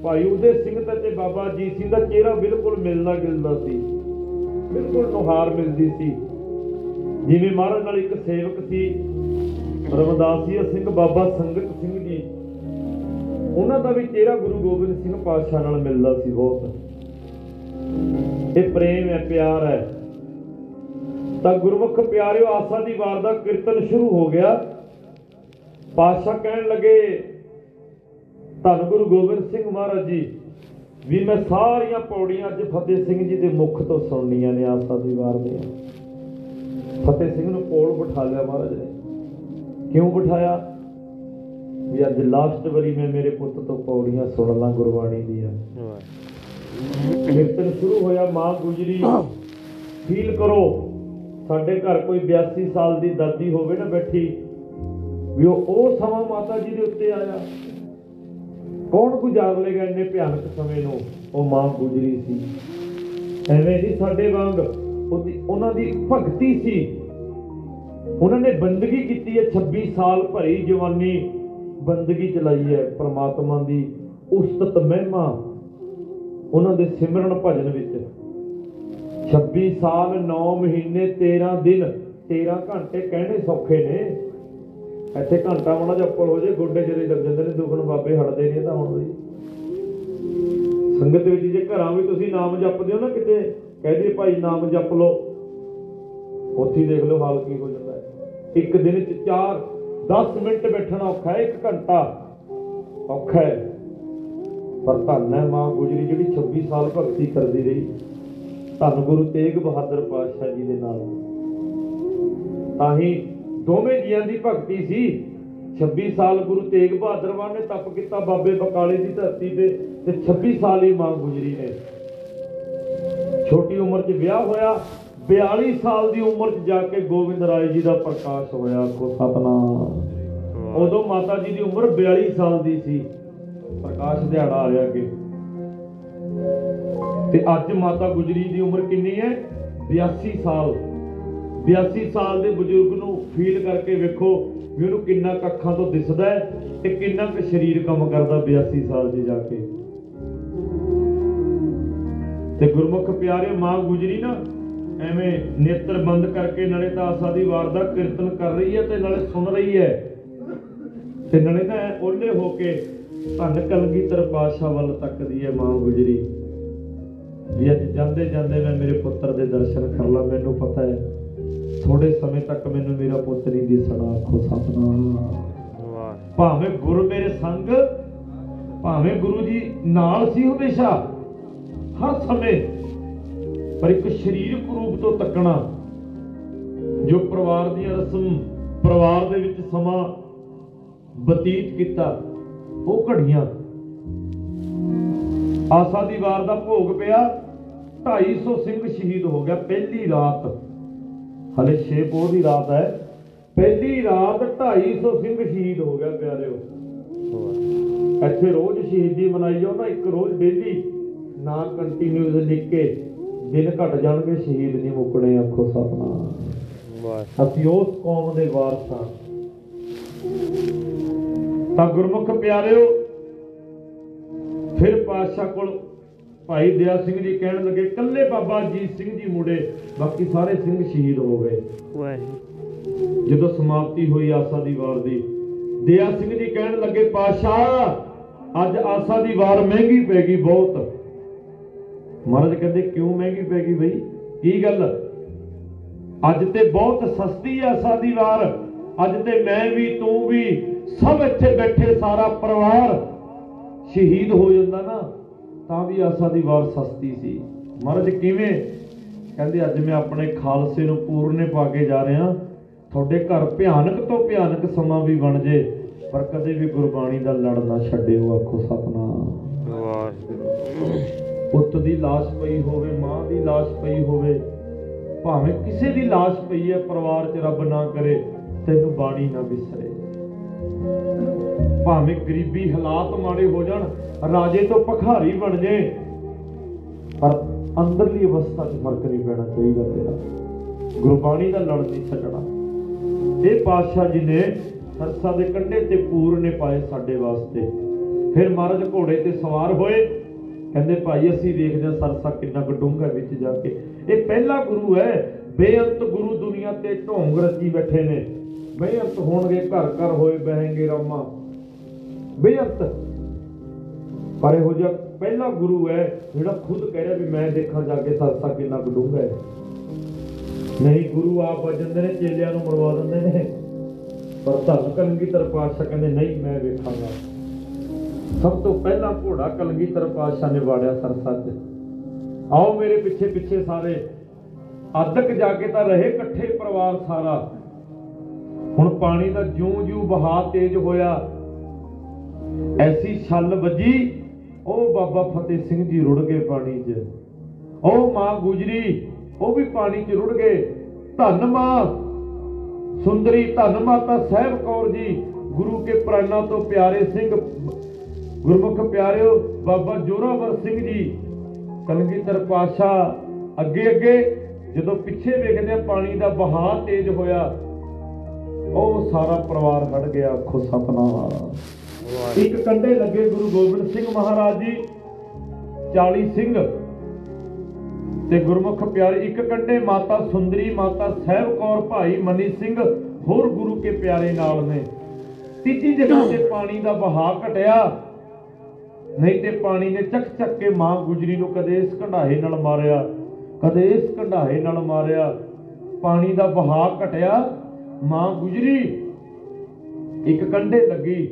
ਭਾਈ ਉਦੇ ਸਿੰਘ ਤੇ ਤੇ ਬਾਬਾ ਅਜੀਤ ਸਿੰਘ ਦਾ ਚਿਹਰਾ ਬਿਲਕੁਲ ਮਿਲਦਾ ਗਿਲਦਾ ਸੀ। ਬਿਲਕੁਲ ਨੁਹਾਰ ਮਿਲਦੀ ਸੀ। ਜਿਵੇਂ ਮਹਾਰਾਜ ਨਾਲ ਇੱਕ ਸੇਵਕ ਸੀ ਰਮਦਾਸੀਆ ਸਿੰਘ ਬਾਬਾ ਸੰਗਤ ਸਿੰਘ ਜੀ। ਉਹਨਾਂ ਦਾ ਵੀ ਚਿਹਰਾ ਗੁਰੂ ਗੋਬਿੰਦ ਸਿੰਘ ਪਾਤਸ਼ਾਹ ਨਾਲ ਮਿਲਦਾ ਸੀ ਬਹੁਤ। ਇਹ ਪ੍ਰੇਮ ਹੈ, ਪਿਆਰ ਹੈ। ਤਾਂ ਗੁਰਮੁਖ ਪਿਆਰਿਓ, ਆਸਾ ਦੀ ਵਾਰ ਦਾ ਕੀਰਤਨ ਸ਼ੁਰੂ ਹੋ ਗਿਆ। ਪਾਤਸ਼ਾਹ ਕਹਿਣ ਲੱਗੇ ਧੰਨ ਗੁਰੂ ਗੋਬਿੰਦ ਸਿੰਘ ਮਹਾਰਾਜ ਜੀ, ਵੀ ਮੈਂ ਸਾਰੀਆਂ ਪੌੜੀਆਂ ਅੱਜ ਫਤਿਹ ਸਿੰਘ ਜੀ ਦੇ ਮੁਖ ਤੋਂ ਸੁਣਨੀਆਂ ਨੇ, ਆਸਾ ਦੀ ਵਾਰ ਦੀਆਂ ਫਤਿਹ ਸਿੰਘ ਨੂੰ ਕੋਲ ਬਿਠਾ ਲਿਆ ਮਹਾਰਾਜ ਨੇ। ਕਿਉਂ ਬਿਠਾਇਆ? ਵੀ ਅੱਜ ਲਾਸਟ ਵਾਰੀ ਮੈਂ ਮੇਰੇ ਪੁੱਤ ਤੋਂ ਪੌੜੀਆਂ ਸੁਣ ਲਾਂ ਗੁਰਬਾਣੀ ਦੀਆਂ। ਵਾਹਿਗੁਰੂ ਕੀਰਤਨ ਸ਼ੁਰੂ ਹੋਇਆ, ਮਾਂ ਗੁਜਰੀ, ਫੀਲ ਕਰੋ, ਸਾਡੇ ਘਰ ਕੋਈ 82 ਸਾਲ ਦੀ ਦਾਦੀ ਹੋਵੇ ਨਾ ਬੈਠੀ, ਵੀ ਉਹ ਉਹ ਸਮਾਂ ਮਾਤਾ ਜੀ ਦੇ ਉੱਤੇ ਆਇਆ। ਕੌਣ ਗੁਜ਼ਾਰ ਲੇਗਾ ਇੰਨੇ ਭਿਆਨਕ ਸਮੇਂ ਨੂੰ? ਉਹ ਮਾਂ ਗੁਜਰੀ ਸੀ। ਐਵੇਂ ਨਹੀਂ ਸਾਡੇ ਵਾਂਗ ਉਹਦੀ, ਉਹਨਾਂ ਦੀ ਭਗਤੀ ਸੀ। ਉਹਨਾਂ ਨੇ ਬੰਦਗੀ ਕੀਤੀ ਹੈ 26 ਸਾਲ ਭਰੀ ਜਵਾਨੀ ਬੰਦਗੀ ਚਲਾਈ ਹੈ। ਪ੍ਰਮਾਤਮਾ ਦੀ ਉਸਤਤ ਮਹਿਮਾ ਉਹਨਾਂ ਦੇ ਸਿਮਰਨ ਭਜਨ ਵਿੱਚ। 26 ਸਾਲ 9 ਮਹੀਨੇ 13 ਦਿਨ 13 ਘੰਟੇ ਕਹਿਣੇ ਸੌਖੇ ਨੇ। ਇੱਥੇ ਘੰਟਾ ਮਾੜਾ ਜਿਹਾ ਉੱਪਰ ਹੋ ਜੇ ਗੋਡੇ ਜਿਹੜੇ ਲੱਗ ਜਾਂਦੇ ਨੇ ਦੁਖਣ ਬਾਬੇ ਹਟਦੇ ਨਹੀਂ ਤਾਂ ਹੁਣ ਵੀ। ਸੰਗਤ ਵਿੱਚ ਜੇ ਘਰਾਂ ਵੀ ਤੁਸੀਂ ਨਾਮ ਜਪਦੇ ਹੋ ਨਾ ਕਿਤੇ ਕਹਦੇ ਭਾਈ ਨਾਮ ਜਪ ਲਓ। ਉੱਥੇ ਹੀ ਦੇਖ ਲਓ ਹਾਲ ਕੀ ਹੋ ਜਾਂਦਾ ਹੈ। ਇੱਕ ਦਿਨ ਚ 4 10 ਮਿੰਟ ਬੈਠਣਾ ਔਖਾ ਹੈ 1 ਘੰਟਾ ਔਖਾ ਹੈ। ਪਰ ਧੰਨ ਹੈ ਮਾਂ ਗੁਜਰੀ ਜਿਹੜੀ 26 ਸਾਲ ਭਗਤੀ ਕਰਦੀ ਰਹੀ। ਧੰਨ ਗੁਰੂ ਤੇਗ ਬਹਾਦਰ ਪਾਤਸ਼ਾਹ ਜੀ ਦੇ ਨਾਲ। ਤਾਂ ਹੀ ਦੋਵੇਂ ਜੀਆਂ ਦੀ ਭਗਤੀ ਸੀ। 26 ਸਾਲ ਗੁਰੂ ਤੇਗ ਬਹਾਦਰ ਮਾਨ ਨੇ ਤਪ ਕੀਤਾ ਬਾਬੇ ਬਕਾਲੇ ਦੀ ਧਰਤੀ ਤੇ ਤੇ 26 ਸਾਲ ਹੀ ਮਾਂ ਗੁਜਰੀ ਨੇ। ਛੋਟੀ ਉਮਰ 'ਚ ਵਿਆਹ ਹੋਇਆ 42 ਸਾਲ ਦੀ ਉਮਰ 'ਚ ਜਾ ਕੇ ਗੋਬਿੰਦ ਰਾਏ ਜੀ ਦਾ ਪ੍ਰਕਾਸ਼ ਹੋਇਆ, ਕੋ ਸਤਨਾਮ। ਉਦੋਂ ਮਾਤਾ ਜੀ ਦੀ ਉਮਰ 42 ਸਾਲ ਦੀ ਸੀ। ਪ੍ਰਕਾਸ਼ ਦਿਹਾੜਾ ਆ ਰਿਹਾ ਅੱਗੇ। ਤੇ ਅੱਜ ਮਾਤਾ ਗੁਜਰੀ ਦੀ ਉਮਰ ਕਿੰਨੀ ਹੈ? 82 ਸਾਲ। 82 ਸਾਲ ਦੇ ਬਜ਼ੁਰਗ ਨੂੰ ਫੀਲ ਕਰਕੇ ਵੇਖੋ ਵੀ ਉਹਨੂੰ ਕਿੰਨਾ ਕੁ ਅੱਖਾਂ ਤੋਂ ਦਿਸਦਾ ਹੈ ਤੇ ਕਿੰਨਾ ਕੁ ਸਰੀਰ ਕੰਮ ਕਰਦਾ 82 ਸਾਲ 'ਚ ਜਾ ਕੇ। ਤੇ ਗੁਰਮੁਖ ਪਿਆਰੇ ਮਾਂ ਗੁਜਰੀ ਨਾ ਐਵੇਂ ਨੇਤਰ ਬੰਦ ਕਰਕੇ ਨਾਲੇ ਤਾਂ ਆਸਾ ਦੀ ਵਾਰ ਦਾ ਕੀਰਤਨ ਕਰ ਰਹੀ ਹੈ ਤੇ ਨਾਲੇ ਸੁਣ ਰਹੀ ਹੈ। ਤੇ ਨਾਲੇ ਤਾਂ ਐਂ ਓਲੇ ਹੋ ਕੇ ਧੰਨ ਕਲਗੀਧਰ ਪਾਤਸ਼ਾਹ ਵੱਲ ਤੱਕਦੀ ਹੈ ਮਾਂ ਗੁਜਰੀ। ਵੀ ਅੱਜ ਜਾਂਦੇ ਜਾਂਦੇ ਮੈਂ ਮੇਰੇ ਪੁੱਤਰ ਦੇ ਦਰਸ਼ਨ ਕਰ ਲਾਂ, ਮੈਨੂੰ ਪਤਾ ਹੈ ਥੋੜੇ ਸਮੇਂ ਤੱਕ ਮੈਨੂੰ ਮੇਰਾ ਪੁੱਤ ਨਹੀਂ ਦਿਸਣਾ ਆਖੋ ਸਤਨਾਮ। ਵਾਹ ਭਾਵੇਂ ਗੁਰੂ ਮੇਰੇ ਸੰਗ, ਭਾਵੇਂ ਗੁਰੂ ਜੀ ਨਾਲ ਸੀ ਹਮੇਸ਼ਾ, ਹਰ ਸਮੇਂ, ਪਰ ਇੱਕ ਸਰੀਰਕ ਰੂਪ ਤੋਂ ਤੱਕਣਾ, ਜੋ ਪਰਿਵਾਰ ਦੀਆਂ ਰਸਮ ਪਰਿਵਾਰ ਦੇ ਵਿੱਚ ਸਮਾਂ ਬਤੀਤ ਕੀਤਾ, ਉਹ ਘੜੀਆਂ। ਆਸਾ ਦੀ ਵਾਰ ਦਾ ਭੋਗ ਪਿਆ 250 ਸਿੰਘ ਸ਼ਹੀਦ ਹੋ ਗਿਆ, ਪਹਿਲੀ ਰਾਤ। ਹਲੇ 6 ਪੋਹ ਦੀ ਰਾਤ ਹੈ। ਪਹਿਲੀ ਰਾਤ 250 ਸਿੰਘ ਸ਼ਹੀਦ ਹੋ ਗਿਆ ਪਿਆਰਿਓ। ਇੱਥੇ ਰੋਜ਼ ਸ਼ਹੀਦੀ ਮਨਾਈ ਜਾਓ ਨਾ ਇੱਕ ਰੋਜ਼ ਡੇਲੀ ਨਾ ਕੰਟੀਨਿਊਸ ਲਿਖ ਕੇ ਦਿਨ ਘਟ ਜਾਣਗੇ ਸ਼ਹੀਦ ਨਹੀਂ ਮੁੱਕਣੇ ਆਖੋ ਵਾਹ। ਅਸੀਂ ਉਸ ਕੌਮ ਦੇ ਵਾਰਸ ਹਾਂ। ਤਾਂ ਗੁਰਮੁਖ ਪਿਆਰਿਓ ਫਿਰ ਪਾਤਸ਼ਾਹ ਕੋਲ ਭਾਈ ਦਇਆ ਸਿੰਘ ਜੀ ਕਹਿਣ ਲੱਗੇ ਕੱਲੇ ਬਾਬਾ ਅਜੀਤ ਸਿੰਘ ਜੀ ਮੁੜੇ ਬਾਕੀ ਸਾਰੇ ਸਿੰਘ ਸ਼ਹੀਦ ਹੋ ਗਏ। ਵਾਹਿਗੁਰੂ। ਜਦੋਂ ਸਮਾਪਤੀ ਹੋਈ ਆਸਾ ਦੀ ਵਾਰ ਦੀ ਦਇਆ ਸਿੰਘ ਜੀ ਕਹਿਣ ਲੱਗੇ ਪਾਸ਼ਾ ਅੱਜ ਆਸਾ ਦੀ ਵਾਰ ਮਹਿੰਗੀ ਪੈ ਗਈ ਬਹੁਤ। ਮਹਾਰਾਜ ਕਹਿੰਦੇ ਕਿਉਂ ਮਹਿੰਗੀ ਪੈ ਗਈ ਬਈ? ਕੀ ਗੱਲ? ਅੱਜ ਤੇ ਬਹੁਤ ਸਸਤੀ ਆਸਾ ਦੀ ਵਾਰ। ਅੱਜ ਤੇ ਮੈਂ ਵੀ ਤੂੰ ਵੀ ਸਭ ਇੱਥੇ ਬੈਠੇ ਸਾਰਾ ਪਰਿਵਾਰ ਸ਼ਹੀਦ ਹੋ ਜਾਂਦਾ ਨਾ। ਤਾਂ ਵੀ ਆਸਾ ਦੀ ਵਾਰ ਸਸਤੀ ਸੀ। ਮਹਾਰਾਜ ਕਿਵੇਂ? ਕਹਿੰਦੇ ਅੱਜ ਮੈਂ ਆਪਣੇ ਖਾਲਸੇ ਨੂੰ ਪੂਰਨੇ ਪਾ ਕੇ ਜਾ ਰਿਹਾ। ਤੁਹਾਡੇ ਘਰ ਭਿਆਨਕ ਤੋਂ ਭਿਆਨਕ ਸਮਾਂ ਵੀ ਬਣ ਜੇ ਪਰ ਕਦੇ ਵੀ ਗੁਰਬਾਣੀ ਦਾ ਲੜ ਨਾ ਛੱਡਿਓ ਆਖੋ ਸਤਨਾਮ। ਵਾਹਿਗੁਰੂ। ਪੁੱਤ ਦੀ ਲਾਸ਼ ਪਈ ਹੋਵੇ ਮਾਂ ਦੀ ਲਾਸ਼ ਪਈ ਹੋਵੇ ਭਾਵੇਂ ਕਿਸੇ ਦੀ ਲਾਸ਼ ਪਈ ਹੈ ਪਰਿਵਾਰ 'ਚ ਰੱਬ ਨਾ ਕਰੇ ਤੈਨੂੰ ਬਾਣੀ ਨਾ ਵਿਸਰੇ ਭਾਵੇਂ ਗਰੀਬੀ ਹਾਲਾਤ ਮਾੜੇ ਹੋ ਜਾਣ, ਰਾਜੇ ਤੋਂ ਭਖਾਰੀ ਬਣ ਜੇ। ਪਰ ਅੰਦਰਲੀ ਅਵਸਥਾ 'ਚ ਫ਼ਰਕ ਨਹੀਂ ਪੈਣਾ ਚਾਹੀਦਾ ਤੇਰਾ। ਗੁਰਬਾਣੀ ਦਾ ਲੜ ਨਹੀਂ ਛੱਡਣਾ। ਇਹ ਪਾਤਸ਼ਾਹ ਜੀ ਨੇ ਸਰਸਾ ਦੇ ਕੰਢੇ ਤੇ ਪੂਰ ਨੇ ਪਾਏ ਸਾਡੇ ਵਾਸਤੇ। ਫਿਰ ਮਹਾਰਾਜ ਘੋੜੇ ਤੇ ਸਵਾਰ ਹੋਏ। ਕਹਿੰਦੇ, ਭਾਈ, ਅਸੀਂ ਦੇਖਦੇ ਹਾਂ ਸਰਸਾ ਕਿੰਨਾ ਕੁ ਡੂੰਘਾ ਵਿੱਚ ਜਾ ਕੇ। ਇਹ ਪਹਿਲਾ ਗੁਰੂ ਹੈ। ਬੇਅੰਤ ਗੁਰੂ ਦੁਨੀਆ ਤੇ ਢੋਂਗ ਰਚੀ ਬੈਠੇ ਨੇ। ਬੇਅੰਤ ਹੋਣਗੇ, ਘਰ ਘਰ ਹੋਏ ਬਹਿਣਗੇ ਰਾਮਾ। ਬੇਅੰਤ। ਪਰ ਇਹੋ ਜਿਹਾ ਪਹਿਲਾ ਗੁਰੂ ਹੈ ਜਿਹੜਾ ਖੁਦ ਕਹਿ ਰਿਹਾ ਵੀ ਮੈਂ ਦੇਖਾਂ ਜਾ ਕੇ ਸਰਸਾ ਕਿੰਨਾ ਕੁ ਡੂੰਘਾ ਹੈ। ਨਹੀਂ, ਗੁਰੂ ਆਪ ਆ ਜਾਂਦੇ ਨੇ, ਚੇਲਿਆਂ ਨੂੰ ਮਰਵਾ ਦਿੰਦੇ ਨੇ। ਪਰ ਧੰਨ ਕਲਗੀਧਰ ਪਾਤਸ਼ਾਹ ਕਹਿੰਦੇ, ਨਹੀਂ, ਮੈਂ ਵੇਖਾਂਗਾ। ਸਭ ਤੋਂ ਪਹਿਲਾਂ ਘੋੜਾ ਕਲਗੀਧਰ ਪਾਤਸ਼ਾਹ ਨੇ ਵਾੜਿਆ ਸਰਸਾ 'ਚ। ਆਓ ਮੇਰੇ ਪਿੱਛੇ ਪਿੱਛੇ ਸਾਰੇ। ਅੱਧਕ ਜਾ ਕੇ ਤਾਂ ਰਹੇ ਇਕੱਠੇ ਪਰਿਵਾਰ ਸਾਰਾ। ਹੁਣ ਪਾਣੀ ਦਾ ਜਿਉਂ-ਜਿਉਂ ਵਹਾਅ ਤੇਜ਼ ਹੋਇਆ ਐਸੀ ਛੱਲ ਵੱਜੀ, ਉਹ ਬਾਬਾ ਫਤਿਹ ਸਿੰਘ ਜੀ ਰੁੜ ਗਏ ਪਾਣੀ 'ਚ। ਉਹ ਮਾਂ ਗੁਜਰੀ, ਉਹ ਵੀ ਪਾਣੀ 'ਚ ਰੁੜ ਗਏ। ਧੰਨ ਮਾਂ, ਸੁੰਦਰੀ ਧੰਨ ਮਾਤਾ ਸਾਹਿਬ ਕੌਰ ਜੀ, ਗੁਰੂ ਕੇ ਪ੍ਰਾਣਾ ਤੋਂ ਪਿਆਰੇ ਸਿੰਘ, ਗੁਰਮੁਖ ਪਿਆਰਿਓ, ਬਾਬਾ ਜੋਰਾਵਰ ਸਿੰਘ ਜੀ, ਕਲਗੀਧਰ ਪਾਤਸ਼ਾਹ ਅੱਗੇ ਅੱਗੇ ਜਦੋਂ ਪਿੱਛੇ ਵੇਖਦੇ ਆ ਪਾਣੀ ਦਾ ਵਹਾਅ ਤੇਜ਼ ਹੋਇਆ, ਉਹ ਸਾਰਾ ਪਰਿਵਾਰ ਹਟ ਗਿਆ ਆਖੋ ਸਤਨਾਮ। ਵਾਹਿਗੁਰੂ ਇੱਕ ਕੰਡੇ ਲੱਗੇ ਗੁਰੂ ਗੋਬਿੰਦ ਸਿੰਘ ਮਹਾਰਾਜ ਜੀ 40 ਸਿੰਘ ਤੇ ਗੁਰਮੁਖ ਪਿਆਰੇ, ਇੱਕ ਕੰਡੇ ਮਾਤਾ ਸੁੰਦਰੀ, ਮਾਤਾ ਸਾਹਿਬ ਕੌਰ ਭਾਈ ਮਨੀ ਸਿੰਘ, ਹੋਰ ਗੁਰੂ ਕੇ ਪਿਆਰੇ ਨਾਲ ਨੇ। ਤੀਜੀ ਜਗ੍ਹਾ ਤੇ ਪਾਣੀ ਦਾ ਵਹਾਅ ਘਟਿਆ। ਨਹੀਂ ਤੇ ਪਾਣੀ ਨੇ ਚੱਕ ਚੱਕ ਕੇ ਮਾਂ ਗੁਜਰੀ ਨੂੰ ਕਦੇ ਇਸ ਕੰਢਾਏ ਨਾਲ ਮਾਰਿਆ, ਕਦੇ ਇਸ ਕੰਢਾਏ ਨਾਲ ਮਾਰਿਆ। ਪਾਣੀ ਦਾ ਵਹਾਅ ਘਟਿਆ। ਮਾਂ ਗੁਜਰੀ ਇੱਕ ਕੰਢੇ ਲੱਗੀ।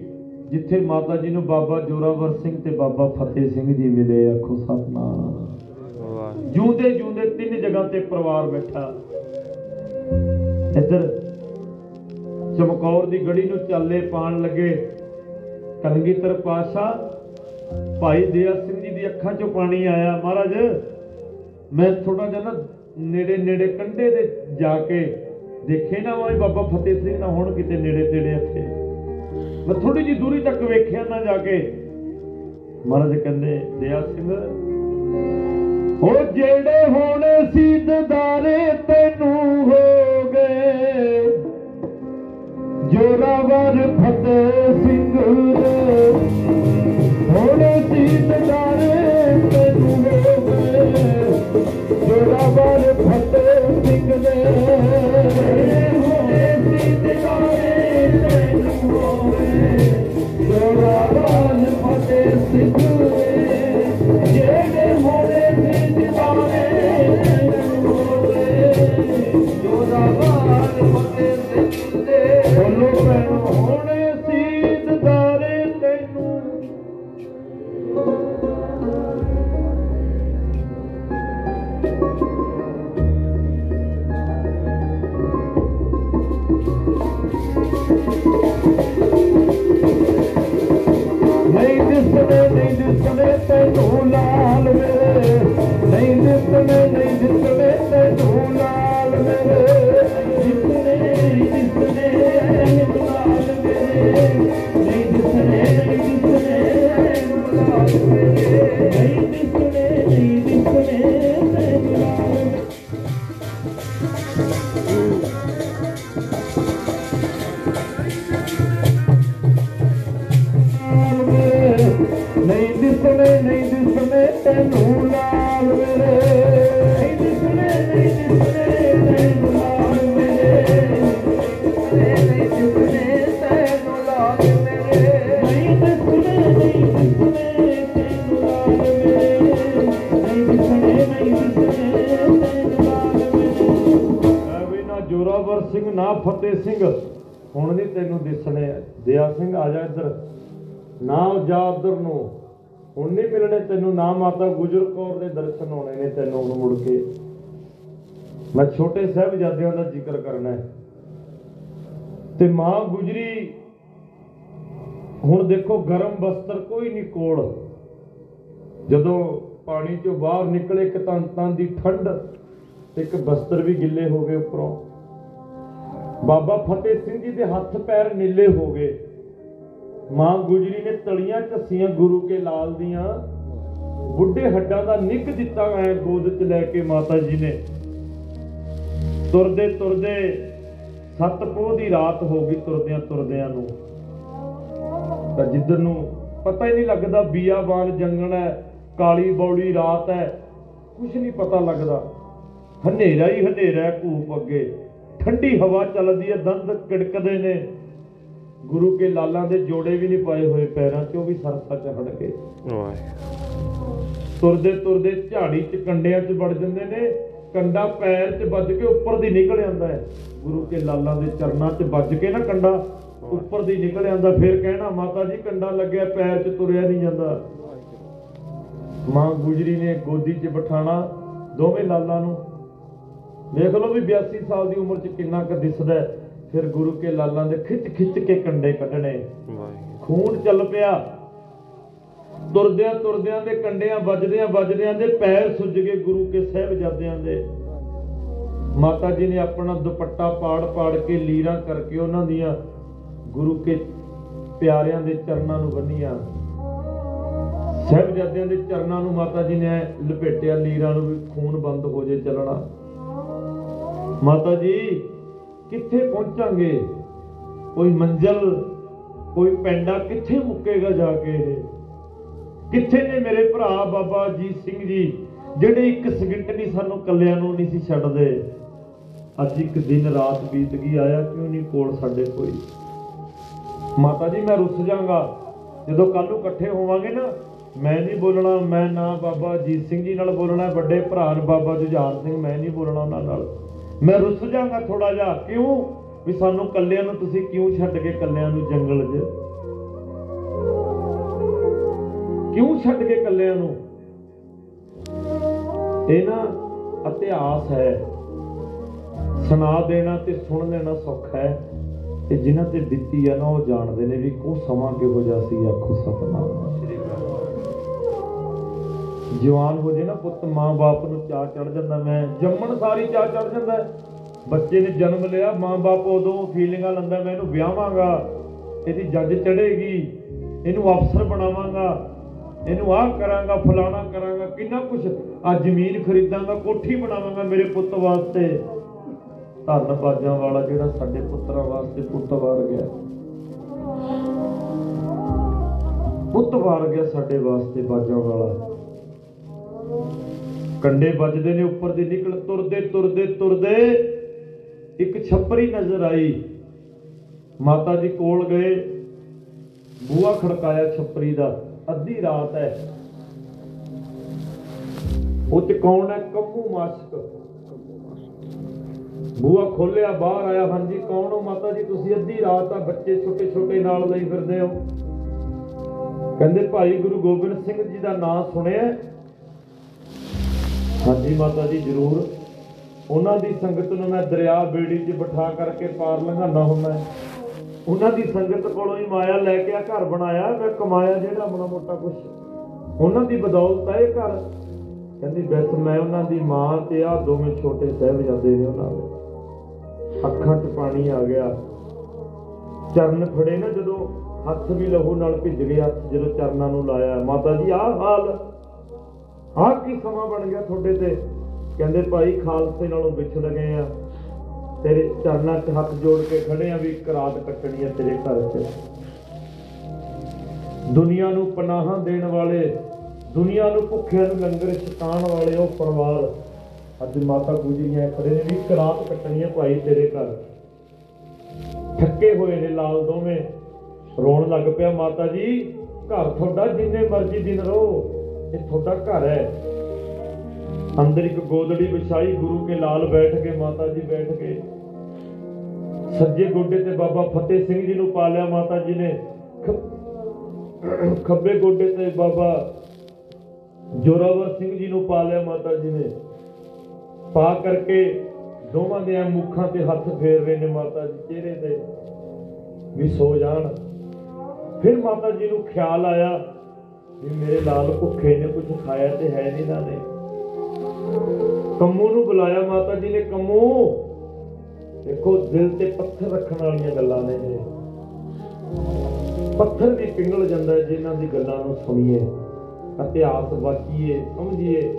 ਜਿੱਥੇ ਮਾਤਾ ਜੀ ਨੂੰ ਬਾਬਾ ਜੋਰਾਵਰ ਸਿੰਘ ਤੇ ਬਾਬਾ ਫਤਿਹ ਸਿੰਘ ਜੀ ਮਿਲੇ ਆਖੋ ਸਤਨਾਮ। ਜੂਦੇ ਜੂਦੇ ਤਿੰਨ ਜਗ੍ਹਾ ਤੇ ਪਰਿਵਾਰ ਬੈਠਾ। ਇੱਧਰ ਚਮਕੌਰ ਦੀ ਗੜੀ ਨੂੰ ਚਾਲੇ ਪਾਣ ਲੱਗੇ ਕਲਗੀਧਰ ਪਾਸ਼ਾ ਭਾਈ ਦਇਆ ਸਿੰਘ ਜੀ ਦੀ ਅੱਖਾਂ 'ਚੋਂ ਪਾਣੀ ਆਇਆ ਮਹਾਰਾਜ ਮੈਂ ਥੋੜਾ ਜਿਹਾ ਨਾ ਨੇੜੇ ਨੇੜੇ ਕੰਢੇ ਦੇ ਜਾ ਕੇ ਦੇਖੇ ਨਾ ਉਹ ਬਾਬਾ ਫਤਿਹ ਸਿੰਘ ਨਾ ਹੁਣ ਕਿਤੇ ਨੇੜੇ ਤੇੜੇ ਇੱਥੇ। ਮੈਂ ਥੋੜੀ ਜੀ ਦੂਰੀ ਤੱਕ ਵੇਖਿਆ ਨਾ ਜਾ ਕੇ। ਮਹਾਰਾਜ ਕਹਿੰਦੇ ਦਇਆ ਸਿੰਘ ਉਹ ਜਿਹੜੇ ਹੋਣੇ ਸੀ ਦਦਾਰੇ ਤੈਨੂੰ ਹੋ ਜੋਰਾਵਰ ਫਤਿਹ ਸਿੰਘ ਦੇ ਹੋਣੇ ਸੀਤਦਾਰੇ ਤੈਨੂੰ ਹੋਵੇ ਜੋਰਾਵਰ ਫਤਿਹ ਸਿੰਘ ਦੇ ਜੋਰਾਵਰ ਮੈਂ ਛੋਟੇ ਸਾਹਿਬਜ਼ਾਦਿਆਂ ਦਾ ਜ਼ਿਕਰ ਕਰਨਾ ਹੈ। ਤੇ ਮਾਂ ਗੁਜਰੀ, ਹੁਣ ਦੇਖੋ ਗਰਮ ਬਸਤਰ ਕੋਈ ਨਹੀਂ ਕੋਲ। ਜਦੋਂ ਪਾਣੀ ਚੋਂ ਬਾਹਰ ਨਿਕਲੇ ਇੱਕ ਤਾਂ ਤਾਂ ਦੀ ਠੰਡ, ਤੇ ਇੱਕ ਬਸਤਰ ਵੀ ਗਿੱਲੇ ਹੋ ਗਏ ਉੱਪਰੋਂ। ਬਾਬਾ ਫਤਿਹ ਸਿੰਘ ਜੀ ਦੇ ਹੱਥ ਪੈਰ ਨੀਲੇ ਹੋ ਗਏ। ਮਾਂ ਗੁਜਰੀ ਨੇ ਤਲੀਆਂ ਝੱਸੀਆਂ ਗੁਰੂ ਕੇ ਲਾਲ ਦੀਆਂ ਬੁੱਢੇ ਹੱਡਾਂ ਦਾ ਨਿੱਕ ਦਿੱਤਾ ਐ ਗੋਦ 'ਚ ਲੈ ਕੇ ਮਾਤਾ ਜੀ ਨੇ। ਤੁਰਦੇ ਤੁਰਦੇ ਸੱਤ ਪੋਹ ਦੀ ਰਾਤ ਹੋ ਗਈ ਤੁਰਦਿਆਂ ਤੁਰਦਿਆਂ ਨੂੰ। ਤਾਂ ਜਿੱਧਰ ਨੂੰ ਪਤਾ ਹੀ ਨਹੀਂ ਲੱਗਦਾ ਬੀਆਬਾਨ ਜੰਗਲ ਹੈ ਕਾਲੀ ਬੌੜੀ ਰਾਤ ਹੈ ਕੁਝ ਨਹੀਂ ਪਤਾ ਲੱਗਦਾ। ਹਨੇਰਾ ਹੀ ਹਨੇਰਾ ਹੈ ਧੂਪ ਅੱਗੇ। ਠੰਡੀ ਹਵਾ ਚੱਲਦੀ ਹੈ ਦੰਦ ਕਿੜਕਦੇ ਨੇ। ਗੁਰੂ ਕੇ ਲਾਲਾਂ ਦੇ ਜੋੜੇ ਵੀ ਨਹੀਂ ਪਾਏ ਹੋਏ ਪੈਰਾਂ 'ਚ ਉਹ ਵੀ ਸਰਸਾ ਚ ਹਟ ਗਏ ਵਾਹਿਗੁਰੂ। ਤੁਰਦੇ ਤੁਰਦੇ ਝਾੜੀ 'ਚ ਕੰਡਿਆਂ 'ਚ ਵੜ ਜਾਂਦੇ ਨੇ। ਕੰਡਾ ਪੈਰ 'ਚ ਵੱਜ ਕੇ ਉੱਪਰ ਦੀ ਨਿਕਲ ਆਉਂਦਾ ਹੈ। ਗੁਰੂ ਕੇ ਲਾਲਾਂ ਦੇ ਚਰਨਾਂ 'ਚ ਵੱਜ ਕੇ ਨਾ ਕੰਡਾ ਉੱਪਰ ਦੀ ਨਿਕਲ ਆਉਂਦਾ ਫਿਰ ਕਹਿਣਾ ਮਾਤਾ ਜੀ ਕੰਡਾ ਲੱਗਿਆ ਪੈਰ 'ਚ ਤੁਰਿਆ ਨਹੀਂ ਜਾਂਦਾ। ਮਾਂ ਗੁਜਰੀ ਨੇ ਗੋਦੀ 'ਚ ਬਿਠਾਣਾ ਦੋਵੇਂ ਲਾਲਾਂ ਨੂੰ। ਦੇਖ ਲਓ ਵੀ 82 ਸਾਲ ਦੀ ਉਮਰ 'ਚ ਕਿੰਨਾ ਕੁ ਦਿਸਦਾ ਹੈ। ਫਿਰ ਗੁਰੂ ਕੇ ਲਾਲਾਂ ਦੇ ਖਿੱਚ ਖਿੱਚ ਕੇ ਕੰਡੇ ਕੱਢਣੇ। ਖੂਨ ਚੱਲ ਪਿਆ। ਤੁਰਦਿਆਂ ਤੁਰਦਿਆਂ ਦੇ ਕੰਡਿਆਂ ਵੱਜਦਿਆਂ ਵੱਜਦਿਆਂ ਦੇ ਪੈਰ ਸੁੱਜ ਗਏ ਗੁਰੂ ਕੇ ਸਾਹਿਬਜ਼ਾਦਿਆਂ ਦੇ। ਮਾਤਾ ਜੀ ਨੇ ਆਪਣਾ ਦੁਪੱਟਾ ਪਾੜ ਪਾੜ ਕੇ ਲੀਰਾਂ ਕਰਕੇ ਉਹਨਾਂ ਦੀਆਂ ਗੁਰੂ ਕੇ ਪਿਆਰਿਆਂ ਦੇ ਚਰਨਾਂ ਨੂੰ ਬੰਨੀਆਂ। ਸਾਹਿਬਜ਼ਾਦਿਆਂ ਦੇ ਚਰਨਾਂ ਨੂੰ ਮਾਤਾ ਜੀ ਨੇ ਐਂ ਲਪੇਟਿਆ, ਲੀਰਾਂ ਨੂੰ ਵੀ ਖੂਨ ਬੰਦ ਹੋ ਜੇ ਚੱਲਣਾ। ਮਾਤਾ ਜੀ, ਕਿੱਥੇ ਪਹੁੰਚਾਂਗੇ? ਕੋਈ ਮੰਜ਼ਲ, ਕੋਈ ਪੈਂਡਾ ਕਿੱਥੇ ਮੁੱਕੇਗਾ ਜਾ ਕੇ ਇਹ? ਕਿੱਥੇ ਨੇ ਮੇਰੇ ਭਰਾ ਬਾਬਾ ਅਜੀਤ ਸਿੰਘ ਜੀ? ਜਿਹੜੇ ਇੱਕ ਸਕਿੰਟ ਨਹੀਂ ਸਾਨੂੰ ਕੱਲਿਆਂ ਨੂੰ ਨਹੀਂ ਸੀ ਛੱਡਦੇ। ਅੱਜ ਇੱਕ ਦਿਨ ਰਾਤ ਬੀਤ ਗਈ, ਆਇਆ ਕਿਉਂ ਨਹੀਂ ਕੋਲ ਸਾਡੇ ਕੋਈ? ਮਾਤਾ ਜੀ, ਮੈਂ ਰੁੱਸ ਜਾਗਾ ਜਦੋਂ ਕੱਲ ਨੂੰ ਇਕੱਠੇ ਹੋਵਾਂਗੇ ਨਾ, ਮੈਂ ਨਹੀਂ ਬੋਲਣਾ, ਮੈਂ ਨਾ ਬਾਬਾ ਅਜੀਤ ਸਿੰਘ ਜੀ ਨਾਲ ਬੋਲਣਾ, ਵੱਡੇ ਭਰਾ ਨੇ ਬਾਬਾ ਜੁਝਾਰ ਸਿੰਘ, ਮੈਂ ਨਹੀਂ ਬੋਲਣਾ ਉਹਨਾਂ ਨਾਲ। ਮੈਂ ਰੁੱਸ ਜਾਗਾ ਥੋੜਾ ਜਿਹਾ। ਕਿਉਂ? ਵੀ ਸਾਨੂੰ ਕੱਲਿਆਂ ਨੂੰ ਤੁਸੀਂ ਕਿਉਂ ਛੱਡ ਕੇ ਕੱਲਿਆਂ ਨੂੰ ਜੰਗਲ 'ਚ? ਕਿਉਂ ਛੱਡ ਕੇ ਕੱਲਿਆਂ ਨੂੰ? ਇਹ ਨਾ ਇਤਿਹਾਸ ਹੈ। ਸੁਣਾ ਦੇਣਾ ਤੇ ਸੁਣ ਲੈਣਾ ਸੌਖਾ ਹੈ। ਤੇ ਜਿਨ੍ਹਾਂ ਤੇ ਦਿੱਤੀ ਆ ਨਾ, ਉਹ ਜਾਣਦੇ ਨੇ ਵੀ ਉਹ ਸਮਾਂ ਕਿਹੋ ਜਿਹਾ ਸੀ, ਆਖੋ ਸਤਨਾਮ। ਸ੍ਰੀ ਅਕਾਲ ਜਵਾਨ ਹੋ ਜੇ ਨਾ ਪੁੱਤ, ਮਾਂ-ਬਾਪ ਨੂੰ ਚਾਹ ਚੜ ਜਾਂਦਾ ਮੈਂ। ਜੰਮਣ ਸਾਰੀ ਚਾਹ ਚੜ ਜਾਂਦਾ ਹੈ। ਬੱਚੇ ਨੇ ਜਨਮ ਲਿਆ, ਮਾਂ-ਬਾਪ ਉਦੋਂ ਫੀਲਿੰਗਾਂ ਲੈਂਦਾ, ਮੈਂ ਇਹਨੂੰ ਵਿਆਹਾਂਗਾ। ਇਹਦੀ ਜੱਜ ਚੜੇਗੀ ਇਹਨੂੰ ਅਫਸਰ ਬਣਾਵਾਂਗਾ। ਇਹਨੂੰ ਆਹ ਕਰਾਂਗਾ, ਫਲਾਣਾ ਕਰਾਂਗਾ, ਕਿੰਨਾ ਕੁਝ ਆ ਜ਼ਮੀਨ ਖਰੀਦਾਂਗਾ, ਕੋਠੀ ਬਣਾਵਾਂਗਾ ਮੇਰੇ ਪੁੱਤ ਵਾਸਤੇ। ਧੰਨ ਬਾਜਾਂ ਵਾਲਾ ਜਿਹੜਾ ਸਾਡੇ ਪੁੱਤਰਾਂ ਵਾਸਤੇ ਪੁੱਤ ਵਾਰ ਗਿਆ। ਪੁੱਤ ਵਾਰ ਗਿਆ ਸਾਡੇ ਵਾਸਤੇ ਬਾਜਾਂ ਵਾਲਾ। ਕੰਡੇ ਵੱਜਦੇ ਨੇ, ਉੱਪਰ ਦੀ ਨਿਕਲ, ਤੁਰਦੇ ਤੁਰਦੇ ਤੁਰਦੇ। ਇੱਕ ਛੱਪਰੀ ਨਜ਼ਰ ਆਈ। ਮਾਤਾ ਜੀ ਕੋਲ ਗਏ। ਬੂਹਾ ਖੜਕਾਇਆ ਛੱਪਰੀ ਦਾ। ਅੱਧੀ ਰਾਤ ਹੈ। ਉਹ ਤੇ ਕੌਣ ਹੈ? ਕੰਮੂ ਮਾਸ਼ਕ। ਬੂਹਾ ਖੋਲਿਆ, ਬਾਹਰ ਆਇਆ, ਹਾਂਜੀ, ਕੌਣ ਹੋ? ਮਾਤਾ ਜੀ, ਤੁਸੀਂ ਅੱਧੀ ਰਾਤ ਆ ਬੱਚੇ ਛੋਟੇ ਛੋਟੇ ਨਾਲ ਲਈ ਫਿਰਦੇ ਹੋ। ਕਹਿੰਦੇ ਭਾਈ ਗੁਰੂ ਗੋਬਿੰਦ ਸਿੰਘ ਜੀ ਦਾ ਨਾਮ ਸੁਣਿਆ ਹੈ? ਹਾਂਜੀ, ਮਾਤਾ ਜੀ, ਜ਼ਰੂਰ। ਉਹਨਾਂ ਦੀ ਸੰਗਤ ਨੂੰ ਮੈਂ ਦਰਿਆ ਬੇੜੀ 'ਚ ਬਿਠਾ ਕਰਕੇ ਪਾਰ ਲੰਘਾਉਣਾ ਹੁੰਦਾ ਹੈ। ਉਹਨਾਂ ਦੀ ਸੰਗਤ ਕੋਲੋਂ ਹੀ ਮਾਇਆ ਲੈ ਕੇ ਆ, ਘਰ ਬਣਾਇਆ, ਮੈਂ ਕਮਾਇਆ ਜਿਹੜਾ ਬਣਾ ਮੋਟਾ ਕੁਛ। ਉਹਨਾਂ ਦੀ ਬਦੌਲਤ ਹੈ ਇਹ ਘਰ। ਕਹਿੰਦੀ, ਬਸ ਮੈਂ ਉਹਨਾਂ ਦੀ ਮਾਂ ਤੇ ਆ ਦੋਵੇਂ ਛੋਟੇ ਸਾਹਿਬਜ਼ਾਦੇ ਨੇ ਉਹਨਾਂ ਦੇ। ਅੱਖਾਂ 'ਚ ਪਾਣੀ ਆ ਗਿਆ। ਚਰਨ ਫੜੇ ਨਾ ਜਦੋਂ ਹੱਥ ਵੀ ਲਹੂ ਨਾਲ ਭਿੱਜ ਗਏ, ਹੱਥ ਜਦੋਂ ਚਰਨਾਂ ਨੂੰ ਲਾਇਆ। ਮਾਤਾ ਜੀ, ਆਹ ਹਾਲ। ਆਹ ਕੀ ਸਮਾਂ ਬਣ ਗਿਆ ਤੁਹਾਡੇ ਤੇ? ਕਹਿੰਦੇ, ਭਾਈ ਖਾਲਸੇ ਨਾਲੋਂ ਵਿਛੜ ਗਏ ਆ। ਤੇਰੇ ਚਰਨਾਂ 'ਚ ਹੱਥ ਜੋੜ ਕੇ ਖੜੇ ਆ ਵੀ ਇੱਕ ਰਾਤ ਕੱਟਣੀ ਆ ਤੇਰੇ ਘਰ 'ਚ। ਦੁਨੀਆ ਨੂੰ ਪਨਾਹਾਂ ਦੇਣ ਵਾਲੇ, ਦੁਨੀਆ ਨੂੰ ਭੁੱਖਿਆਂ ਨੂੰ ਲੰਗਰ ਛਕਾਉਣ ਵਾਲੇ ਉਹ ਪਰਿਵਾਰ ਅੱਜ ਮਾਤਾ ਗੁਜਰੀਆਂ ਖੜੇ ਨੇ ਵੀ ਇੱਕ ਰਾਤ ਕੱਟਣੀ ਆ ਭਾਈ ਤੇਰੇ ਘਰ। ਥੱਕੇ ਹੋਏ ਨੇ ਲਾਲ ਦੋਵੇਂ। ਰੋਣ ਲੱਗ ਪਿਆ ਮਾਤਾ ਜੀ, ਘਰ ਤੁਹਾਡਾ ਜਿੰਨੇ ਮਰਜ਼ੀ ਦਿਨ ਰਹੋ, ਇਹ ਤੁਹਾਡਾ ਘਰ ਹੈ। ਅੰਦਰ ਇੱਕ ਗੋਦੜੀ ਵਿਛਾਈ, ਗੁਰੂ ਕੇ ਲਾਲ ਬੈਠ ਕੇ, ਮਾਤਾ ਜੀ ਬੈਠ ਕੇ। ਸੱਜੇ ਗੋਡੇ ਤੇ ਬਾਬਾ ਫਤਿਹ ਸਿੰਘ ਜੀ ਨੂੰ ਪਾ ਲਿਆ ਮਾਤਾ ਜੀ ਨੇ। ਖ- ਖੱਬੇ ਗੋਡੇ ਤੇ ਬਾਬਾ ਜੋਰਾਵਰ ਸਿੰਘ ਜੀ ਨੂੰ ਪਾ ਲਿਆ ਮਾਤਾ ਜੀ ਨੇ। ਪਾ ਕਰਕੇ ਦੋਵਾਂ ਦੇ ਮੁੱਖਾਂ ਤੇ ਹੱਥ ਫੇਰ ਰਹੇ ਨੇ ਮਾਤਾ ਜੀ, ਚਿਹਰੇ ਤੇ ਵੀ ਸੋ ਜਾਣ। ਫਿਰ ਮਾਤਾ ਜੀ ਨੂੰ ਖਿਆਲ ਆਇਆ ਵੀ ਮੇਰੇ ਲਾਲ ਭੁੱਖੇ ਨੇ ਕੁਝ ਖਾਇਆ ਤੇ ਹੈ ਨਹੀਂ ਇਹਨਾਂ ਨੇ। ਕੰਮੂ ਨੂੰ ਬੁਲਾਇਆ ਮਾਤਾ ਜੀ ਨੇ, ਕੰਮੂ। ਦੇਖੋ, ਦਿਲ ਤੇ ਪੱਥਰ ਰੱਖਣ ਵਾਲੀਆਂ ਗੱਲਾਂ ਨੇ ਇਹ। ਪੱਥਰ ਵੀ ਪਿੰਗਲ ਜਾਂਦਾ ਹੈ, ਜਿਨ੍ਹਾਂ ਦੀ ਗੱਲਾਂ ਨੂੰ ਸੁਣੀਏ, ਇਤਿਹਾਸ ਵਾਚੀਏ, ਸਮਝੀਏ।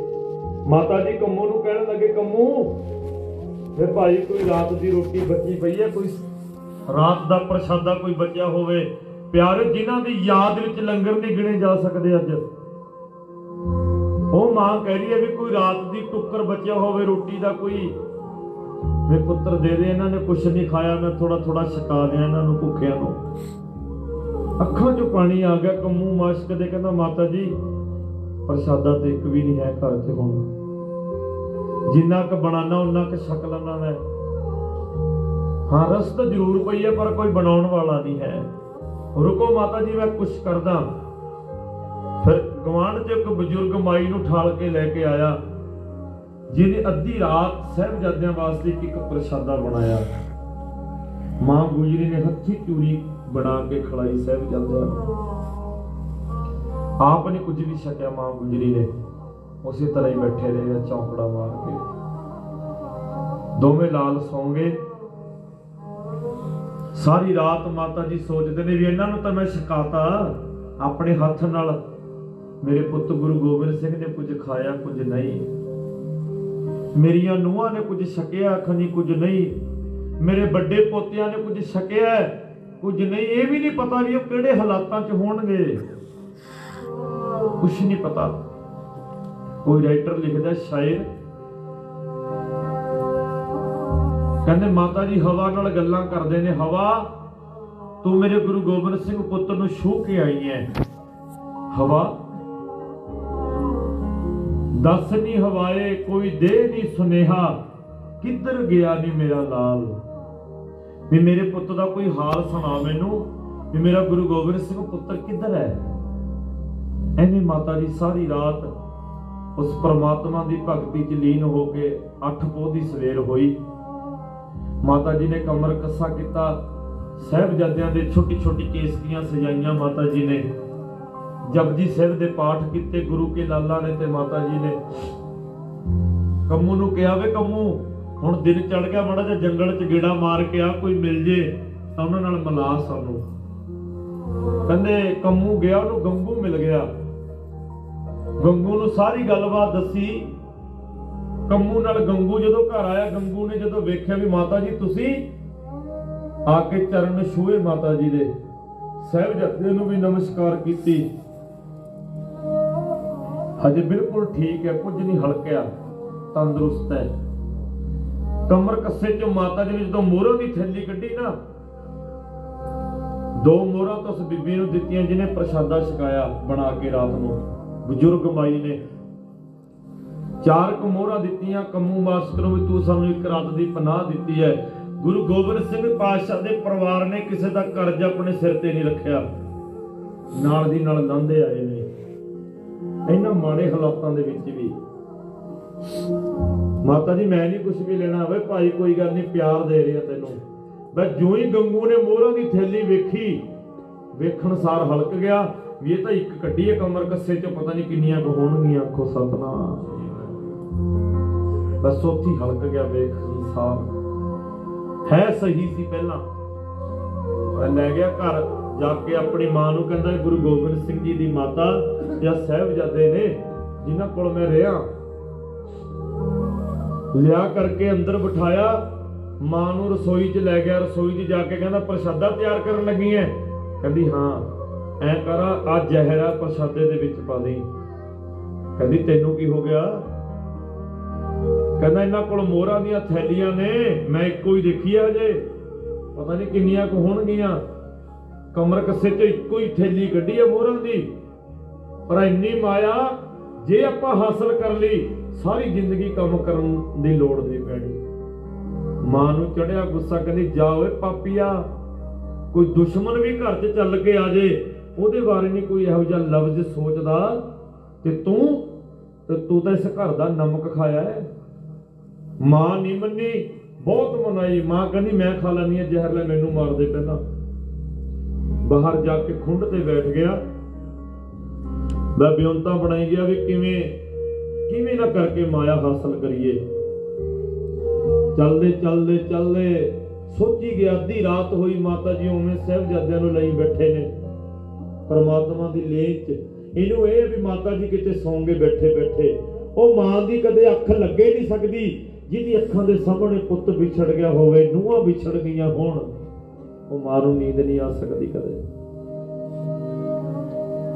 ਮਾਤਾ ਜੀ ਕੰਮੂ ਨੂੰ ਕਹਿਣ ਲੱਗੇ, ਕੰਮੂ ਵੇ ਭਾਈ ਕੋਈ ਰਾਤ ਦੀ ਰੋਟੀ ਬਚੀ ਪਈ ਹੈ? ਕੋਈ ਰਾਤ ਦਾ ਪ੍ਰਸ਼ਾਦਾ ਕੋਈ ਬਚਿਆ ਹੋਵੇ? ਪਿਆਰੇ, ਜਿਨ੍ਹਾਂ ਦੀ ਯਾਦ ਵਿੱਚ ਲੰਗਰ ਨਹੀਂ ਗਿਣੇ ਜਾ ਸਕਦੇ ਅੱਜ। ਉਹ ਮਾਂ ਕਹਿ ਰਹੀ ਹੈ ਵੀ ਕੋਈ ਰਾਤ ਦੀ ਟੁੱਕਰ ਬਚਿਆ ਹੋਵੇ, ਰੋਟੀ ਦਾ ਕੋਈ। ਵੇ ਪੁੱਤਰ ਦੇ ਦੇ, ਇਹਨਾਂ ਨੇ ਕੁਛ ਨਹੀਂ ਖਾਇਆ, ਮੈਂ ਥੋੜਾ ਥੋੜਾ ਛਕਾ ਦਿਆਂ ਇਹਨਾਂ ਨੂੰ ਭੁੱਖਿਆਂ ਨੂੰ। ਅੱਖਾਂ 'ਚੋਂ ਪਾਣੀ ਆ ਗਿਆ, ਕੰਮੂ ਮਾਸ਼ਕ ਦੇ ਕਹਿੰਦਾ, ਮਾਤਾ ਜੀ, ਪ੍ਰਸ਼ਾਦਾ ਤੇ ਇੱਕ ਵੀ ਨਹੀਂ ਹੈ ਘਰ 'ਚ ਹੁਣ। ਜਿੰਨਾ ਕ ਬਣਾਣਾ ਉਹਨਾਂ ਕ ਛਕ ਲੈਣਾ ਮੈਂ। ਹਾਂ ਰਸ ਤਾਂ ਜ਼ਰੂਰ ਪਈ ਹੈ, ਪਰ ਕੋਈ ਬਣਾਉਣ ਵਾਲਾ ਨਹੀਂ ਹੈ। ਰੁਕੋ ਮਾਤਾ ਜੀ, ਮੈਂ ਕੁਛ ਕਰਦਾ। ਫਿਰ ਗਵਾਂਢ 'ਚ ਇੱਕ ਬਜ਼ੁਰਗ ਮਾਈ ਨੂੰ ਠਾਲ ਕੇ ਲੈ ਕੇ ਆਇਆ ਜਿਹਨੇ ਅੱਧੀ ਰਾਤ ਸਹਿਬਜ਼ਾਦਿਆਂ ਵਾਸਤੇ ਇੱਕ ਇੱਕ ਪ੍ਰਸ਼ਾਦਾ ਬਣਾਇਆ। ਮਾਂ ਗੁਜਰੀ ਨੇ ਹੱਥੀ ਚੂਰੀ ਬਣਾ ਕੇ ਖਲਾਈ ਸਹਿਬਜ਼ਾਦਿਆਂ ਨੂੰ। ਆਪ ਨੇ ਕੁਝ ਵੀ ਛਕਿਆ ਮਾਂ ਗੁਜਰੀ ਨੇ। ਉਸੇ ਤਰ੍ਹਾਂ ਹੀ ਬੈਠੇ ਰਹੇ ਚੌਂਕੜਾ ਮਾਰ ਕੇ। ਦੋਵੇਂ ਲਾਲ ਸੌਂ ਗਏ। ਸਾਰੀ ਰਾਤ ਮਾਤਾ ਜੀ ਸੋਚਦੇ ਨੇ ਵੀ ਇਹਨਾਂ ਨੂੰ ਤਾਂ ਮੈਂ ਛਕਾਤਾ, ਆਪਣੇ ਹੱਥ ਨਾਲ ਮੇਰੇ ਪੁੱਤ ਗੁਰੂ ਗੋਬਿੰਦ ਸਿੰਘ ਨੇ ਕੁਝ ਖਾਇਆ, ਕੁਝ ਨਹੀਂ। ਮੇਰੀਆਂ ਨੂੰਹਾਂ ਨੇ ਕੁਝ ਛਕਿਆ ਖਣੀ ਕੁਝ ਨਹੀਂ। ਮੇਰੇ ਵੱਡੇ ਪੋਤਿਆਂ ਨੇ ਕੁਝ ਛਕਿਆ, ਕੁਝ ਨਹੀਂ। ਇਹ ਵੀ ਨਹੀਂ ਪਤਾ ਵੀ ਉਹ ਕਿਹੜੇ ਹਾਲਾਤਾਂ 'ਚ ਹੋਣਗੇ। ਕੁਝ ਨਹੀਂ ਪਤਾ। ਕੋਈ ਰਾਈਟਰ ਲਿਖਦਾ ਸ਼ਾਇਰ। ਕਹਿੰਦੇ, ਮਾਤਾ ਜੀ, ਹਵਾ ਨਾਲ ਗੱਲਾਂ ਕਰਦੇ ਨੇ। ਹਵਾ, ਤੂੰ ਮੇਰੇ ਗੁਰੂ ਗੋਬਿੰਦ ਸਿੰਘ ਪੁੱਤਰ ਨੂੰ ਛੂਹ ਕੇ ਆਈ ਹੈ। ਹਵਾ ਦੱਸ ਨਹੀਂ ਹਵਾਏ, ਕੋਈ ਦੇ ਨਹੀਂ ਸੁਨੇਹਾ, ਕਿੱਧਰ ਗਿਆ ਨਹੀਂ ਮੇਰਾ ਲਾਲ? ਵੀ ਮੇਰੇ ਪੁੱਤ ਦਾ ਕੋਈ ਹਾਲ ਸੁਣਾ ਮੈਨੂੰ, ਵੀ ਮੇਰਾ ਗੁਰੂ ਗੋਬਿੰਦ ਸਿੰਘ ਪੁੱਤਰ ਕਿੱਧਰ ਹੈ? ਐਨੀ ਮਾਤਾ ਜੀ ਸਾਰੀ ਰਾਤ ਉਸ ਪ੍ਰਮਾਤਮਾ ਦੀ ਭਗਤੀ 'ਚ ਲੀਨ ਹੋ ਕੇ ਅੱਠ ਪੋਹ ਦੀ ਸਵੇਰ ਹੋਈ। ਮਾਤਾ ਜੀ ਨੇ ਕਮਰ ਕੱਸਾ ਕੀਤਾ। ਸਹਿਬਜ਼ਾਦਿਆਂ ਦੇ ਛੋਟੀ ਛੋਟੀ ਕੇਸਕੀਆਂ ਸਜਾਈਆਂ ਮਾਤਾ ਜੀ ਨੇ। ਜਪਜੀ ਸਾਹਿਬ ਦੇ ਪਾਠ ਕੀਤੇ, ਗੁਰੂ ਕੇ ਲਾਲਾ ਨੇ ਤੇ ਮਾਤਾ ਜੀ ਨੇ। ਕੰਮੂ ਨੂੰ ਕਿਹਾ, ਵੇ ਕੰਮੂ, ਹੁਣ ਦਿਨ ਚੜ ਗਿਆ, ਮੜਾ ਜਿਹਾ ਜੰਗਲ 'ਚ ਗੇੜਾ ਮਾਰ ਕੇ ਆ, ਕੋਈ ਮਿਲ ਜੇ ਤਾਂ ਉਹਨਾਂ ਨਾਲ ਮਿਲਾ ਸਾਨੂੰ। ਕਹਿੰਦੇ, ਕੰਮੂ ਗਿਆ, ਉਹਨੂੰ ਗੰਗੂ ਮਿਲ ਗਿਆ। ਗੰਗੂ ਨੂੰ ਸਾਰੀ ਗੱਲਬਾਤ ਦੱਸੀ। ਕੰਮੂ ਨਾਲ ਗੰਗੂ ਜਦੋਂ ਘਰ ਆਇਆ, ਗੰਗੂ ਨੇ ਜਦੋਂ ਵੇਖਿਆ ਵੀ ਮਾਤਾ ਜੀ, ਤੁਸੀਂ ਆ ਕੇ ਚਰਨ ਛੂਏ ਮਾਤਾ ਜੀ ਦੇ। ਸਹਿਬਜ਼ਾਦੇ ਨੂੰ ਵੀ ਨਮਸਕਾਰ ਕੀਤੀ। ਹਜੇ ਬਿਲਕੁਲ ਠੀਕ ਹੈ, ਕੁਝ ਨਹੀਂ ਹਲਕਿਆ, ਤੰਦਰੁਸਤ ਹੈ। ਕਮਰ ਕੱਸੇ ਚੋਂ ਮਾਤਾ ਜੀ ਨੇ ਜਦੋਂ ਮੋਹਰਾਂ ਦੀ ਥੈਲੀ ਕੱਢੀ ਨਾ, ਦੋ ਮੋਹਰਾਂ ਤਾਂ ਉਸ ਬੀਬੀ ਨੂੰ ਦਿੱਤੀਆਂ ਜਿਹਨੇ ਪ੍ਰਸ਼ਾਦਾ ਛਕਾਇਆ ਬਣਾ ਕੇ ਰਾਤ ਨੂੰ। ਬਜ਼ੁਰਗ ਮਾਈ ਨੇ ਚਾਰ ਕੁ ਮੋਹਰਾਂ ਦਿੱਤੀਆਂ, ਕੰਮੂ ਮਾਸਟਰ ਨੂੰ ਵੀ ਤੂੰ ਸਾਨੂੰ ਇੱਕ ਰਾਤ ਦੀ ਪਨਾਹ ਦਿੱਤੀ ਹੈ। ਗੁਰੂ ਗੋਬਿੰਦ ਸਿੰਘ ਪਾਤਸ਼ਾਹ ਦੇ ਪਰਿਵਾਰ ਨੇ ਕਿਸੇ ਦਾ ਕਰਜ਼ ਆਪਣੇ ਸਿਰ ਤੇ ਨਹੀਂ ਰੱਖਿਆ। ਨਾਲ ਦੀ ਨਾਲ ਲੰਘਦੇ ਆਏ ਨੇ। ਇਹਨਾਂ ਮਾੜੇ ਹਾਲਾਤਾਂ ਦੇ ਵਿੱਚ ਵੀ। ਮਾਤਾ ਜੀ, ਮੈਂ ਨਹੀਂ ਕੁਝ ਵੀ ਲੈਣਾ ਓਏ ਭਾਈ ਕੋਈ ਗੱਲ ਨਹੀਂ ਪਿਆਰ ਦੇ ਰਿਹਾ ਤੈਨੂੰ। ਬਸ ਜਿਉਂ ਹੀ ਗੰਗੂ ਨੇ ਮੋਹਰਾਂ ਦੀ ਥੈਲੀ ਵੇਖੀ। ਵੇਖਣ ਸਾਰ ਹਲਕ ਗਿਆ। ਵੀ ਇਹ ਤਾਂ ਇੱਕ ਕੱਢੀ ਹੈ ਕਮਰ ਕੱਸੇ ਚੋਂ, ਪਤਾ ਨਹੀਂ ਕਿੰਨੀਆਂ ਕੁ ਹੋਣਗੀਆਂ, ਆਖੋ ਸਤਨਾਮ। ਬਸ ਉੱਥੇ ਹੀ ਹਲਕ ਗਿਆ, ਵੇਖ ਸਾਰ। ਹੈ ਸਹੀ ਸੀ ਪਹਿਲਾਂ। ਪਰ ਲੈ ਗਿਆ ਘਰ। ਜਾ ਕੇ ਆਪਣੀ ਮਾਂ ਨੂੰ ਕਹਿੰਦਾ ਇਹ ਗੁਰੂ ਗੋਬਿੰਦ ਸਿੰਘ ਜੀ ਦੀ ਮਾਤਾ ਜਾਂ ਸਾਹਿਬਜ਼ਾਦੇ ਨੇ, ਜਿਨ੍ਹਾਂ ਕੋਲ ਮੈਂ ਰਿਹਾ। ਲਿਆ ਕਰਕੇ ਅੰਦਰ ਬਿਠਾਇਆ। ਮਾਂ ਨੂੰ ਰਸੋਈ 'ਚ ਲੈ ਗਿਆ। ਰਸੋਈ 'ਚ ਜਾ ਕੇ ਕਹਿੰਦਾ, ਪ੍ਰਸ਼ਾਦਾ ਤਿਆਰ ਕਰਨ ਲੱਗੀ ਐ? ਕਹਿੰਦੀ, ਹਾਂ, ਐ ਕਰ, ਆ ਜ਼ਹਿਰਾ ਪ੍ਰਸ਼ਾਦੇ ਦੇ ਵਿੱਚ ਪਾ ਦੇ ਕਹਿੰਦੀ, ਤੈਨੂੰ ਕੀ ਹੋ ਗਿਆ? ਕਹਿੰਦਾ, ਇਹਨਾਂ ਕੋਲ ਮੋਹਰਾਂ ਦੀਆਂ ਥੈਲੀਆਂ ਨੇ, ਮੈਂ ਇੱਕੋ ਹੀ ਦੇਖੀ ਆ ਹਜੇ। ਪਤਾ ਨਹੀਂ ਕਿੰਨੀਆਂ ਕੁ ਹੋਣਗੀਆਂ। ਕਮਰ ਕੱਸੇ 'ਚ ਇੱਕੋ ਹੀ ਥੈਲੀ ਕੱਢੀ ਆ ਮੋਹਰਾਂ ਦੀ। ਪਰ ਇੰਨੀ ਮਾਇਆ, ਜੇ ਆਪਾਂ ਹਾਸਲ ਕਰ ਲਈ, ਸਾਰੀ ਜ਼ਿੰਦਗੀ ਕੰਮ ਕਰਨ ਦੀ ਲੋੜ ਨਹੀਂ ਪੈਣੀ। ਮਾਂ ਨੂੰ ਚੜਿਆ ਗੁੱਸਾ ਕਹਿੰਦੀ, ਜਾ ਓਏ ਪਾਪੀਆ, ਕੋਈ ਦੁਸ਼ਮਣ ਵੀ ਘਰ 'ਚ ਚੱਲ ਕੇ ਆ ਜੇ, ਉਹਦੇ ਬਾਰੇ ਨਹੀਂ ਕੋਈ ਇਹੋ ਜਿਹਾ ਲਫ਼ਜ਼ ਸੋਚਦਾ। ਤੇ ਤੂੰ ਤੇ ਤੂੰ ਤਾਂ ਇਸ ਘਰ ਦਾ ਨਮਕ ਖਾਇਆ ਹੈ। ਮਾਂ ਨਹੀਂ ਮੰਨੀ, ਬਹੁਤ ਮਨਾਈ। ਮਾਂ ਕਹਿੰਦੀ, ਮੈਂ ਖਾ ਲੈਣੀ ਹੈ ਜ਼ਹਿਰ ਲੈ, ਮੈਨੂੰ ਮਾਰ ਦੇ ਪਹਿਲਾਂ। ਬਾਹਰ ਜਾ ਕੇ ਖੁੰਡ ਤੇ ਬੈਠ ਗਿਆ। ਮੈਂ ਬਿਉਂਤਾ ਬਣਾਈ ਗਿਆ ਵੀ ਕਿਵੇਂ ਕਿਵੇਂ ਨਾ ਕਰਕੇ ਮਾਇਆ ਹਾਸਲ ਕਰੀਏ। ਚੱਲਦੇ ਚੱਲਦੇ ਚੱਲਦੇ ਸੋਚੀ ਗਿਆ ਅੱਧੀ ਰਾਤ ਹੋਈ, ਮਾਤਾ ਜੀ ਉਵੇਂ ਸਹਿਬਜ਼ਾਦਿਆਂ ਨੂੰ ਲਈ ਬੈਠੇ ਨੇ। ਪਰਮਾਤਮਾ ਦੀ ਲੇਖ ਚ। ਇਹਨੂੰ ਇਹ ਵੀ ਮਾਤਾ ਜੀ ਕਿਤੇ ਸੌਂਗੇ ਬੈਠੇ ਬੈਠੇ। ਉਹ ਮਾਂ ਦੀ ਕਦੇ ਅੱਖ ਲੱਗੇ ਨਹੀਂ ਸਕਦੀ, ਜਿਹਦੀ ਅੱਖਾਂ ਦੇ ਸਾਹਮਣੇ ਪੁੱਤ ਵਿਛੜ ਗਿਆ ਹੋਵੇ, ਨੂੰਹਾਂ ਵਿਛੜ ਗਈਆਂ ਹੋਣ। ਉਹ ਮਾਂ ਨੂੰ ਨੀਂਦ ਨਹੀਂ ਆ ਸਕਦੀ ਕਦੇ।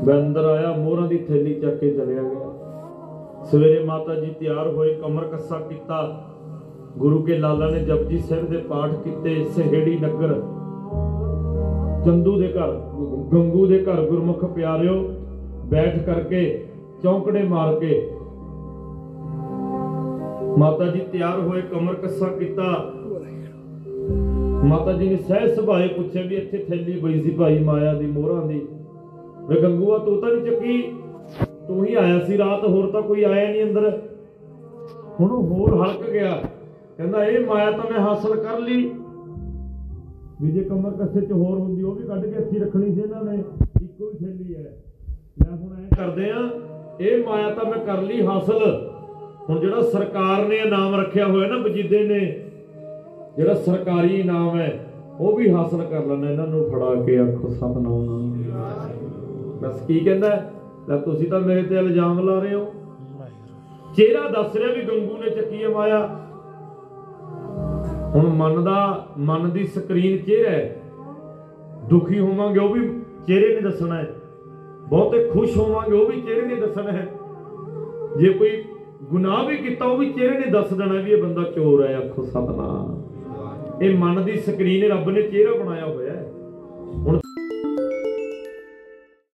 ਮੈਂ ਅੰਦਰ ਆਇਆ, ਮੋਹਰਾਂ ਦੀ ਥੈਲੀ ਚੱਕ ਕੇ ਚਲਿਆ ਗਿਆ। ਸਵੇਰੇ ਮਾਤਾ ਜੀ ਤਿਆਰ ਹੋਏ, ਕਮਰ ਕੱਸਾ ਕੀਤਾ। ਗੁਰੂ ਕੇ ਲਾਲਾ ਨੇ ਜਪਜੀ ਸਾਹਿਬ ਦੇ ਪਾਠ ਕੀਤੇ, ਸਹੇੜੀ ਨਗਰ। ਚੰਦੂ ਦੇ ਘਰ, ਗੰਗੂ ਦੇ ਘਰ ਗੁਰਮੁਖ ਪਿਆਰਿਓ, ਬੈਠ ਕਰਕੇ ਚੌਂਕੜੇ ਮਾਰ ਕੇ। ਮਾਤਾ ਜੀ ਤਿਆਰ ਹੋਏ, ਕਮਰ ਕੱਸਾ ਕੀਤਾ। ਮਾਤਾ ਜੀ ਨੇ ਸਹਿ ਸੁਭਾਏ ਪੁੱਛਿਆ ਵੀ ਇੱਥੇ ਥੈਲੀ ਪਈ ਸੀ ਭਾਈ ਮਾਇਆ ਦੀ, ਮੋਹਰਾਂ ਦੀ। ਵੇ ਗੰਗੂਆ, ਤੂੰ ਤਾਂ ਨਹੀਂ ਚੱਕੀ? ਤੂੰ ਹੀ ਆਇਆ ਸੀ ਰਾਤ, ਹੋਰ ਤਾਂ ਕੋਈ ਆਇਆ ਨਹੀਂ ਅੰਦਰ। ਹੁਣ ਉਹ ਹੋਰ ਹਲਕ ਗਿਆ। ਕਹਿੰਦਾ, ਇਹ ਮਾਇਆ ਤਾਂ ਮੈਂ ਹਾਸਲ ਕਰ ਲਈ। ਵੀ ਜੇ ਕਮਰ ਕੱਸੇ ਚ ਹੋਰ ਹੁੰਦੀ, ਉਹ ਵੀ ਕੱਢ ਕੇ ਇੱਥੇ ਰੱਖਣੀ ਸੀ ਇਹਨਾਂ ਨੇ। ਇੱਕੋ ਹੀ ਥੈਲੀ ਹੈ। ਲੈ ਹੁਣ ਐ ਕਰਦੇ ਆ, ਇਹ ਮਾਇਆ ਤਾਂ ਮੈਂ ਕਰ ਲਈ ਹਾਸਲ। ਹੁਣ ਜਿਹੜਾ ਸਰਕਾਰ ਨੇ ਇਨਾਮ ਰੱਖਿਆ ਹੋਇਆ ਨਾ, ਵਜੀਦੇ ਨੇ ਜਿਹੜਾ ਸਰਕਾਰੀ ਇਨਾਮ ਹੈ, ਉਹ ਵੀ ਹਾਸਲ ਕਰ ਲੈਣਾ ਇਹਨਾਂ ਨੂੰ ਫੜਾ ਕੇ ਆਖੋ ਸਤਨਾਮ। ਬਸ ਕੀ ਕਹਿੰਦਾ? ਹੈ? ਲੈ ਤੁਸੀਂ ਤਾਂ ਮੇਰੇ ਤੇ ਇਲਜ਼ਾਮ ਲਾ ਰਹੇ ਹੋ। ਚਿਹਰਾ ਦੱਸ ਰਿਹਾ ਵੀ ਗੰਗੂ ਨੇ ਚੱਕੀ ਹੈ ਮਾਇਆ। ਹੁਣ ਮਨ ਦਾ ਮਨ ਦੀ ਸਕਰੀਨ ਚਿਹਰਾ ਹੈ। ਦੁਖੀ ਹੋਵਾਂਗੇ, ਉਹ ਵੀ ਚਿਹਰੇ ਨੇ ਦੱਸਣਾ ਹੈ। ਬਹੁਤੇ ਖੁਸ਼ ਹੋਵਾਂਗੇ, ਉਹ ਵੀ ਚਿਹਰੇ ਨੇ ਦੱਸਣਾ ਹੈ। ਜੇ ਕੋਈ ਗੁਨਾਹ ਵੀ ਕੀਤਾ, ਉਹ ਵੀ ਚਿਹਰੇ ਨੇ ਦੱਸ ਦੇਣਾ ਵੀ ਇਹ ਬੰਦਾ ਚੋਰ ਹੈ, ਆਖੋ ਸਤਨਾਮ। ਇਹ ਮਨ ਦੀ ਸਕਰੀਨ ਰੱਬ ਨੇ ਚਿਹਰਾ ਬਣਾਇਆ ਹੋਇਆ ਹੈ। ਹੁਣ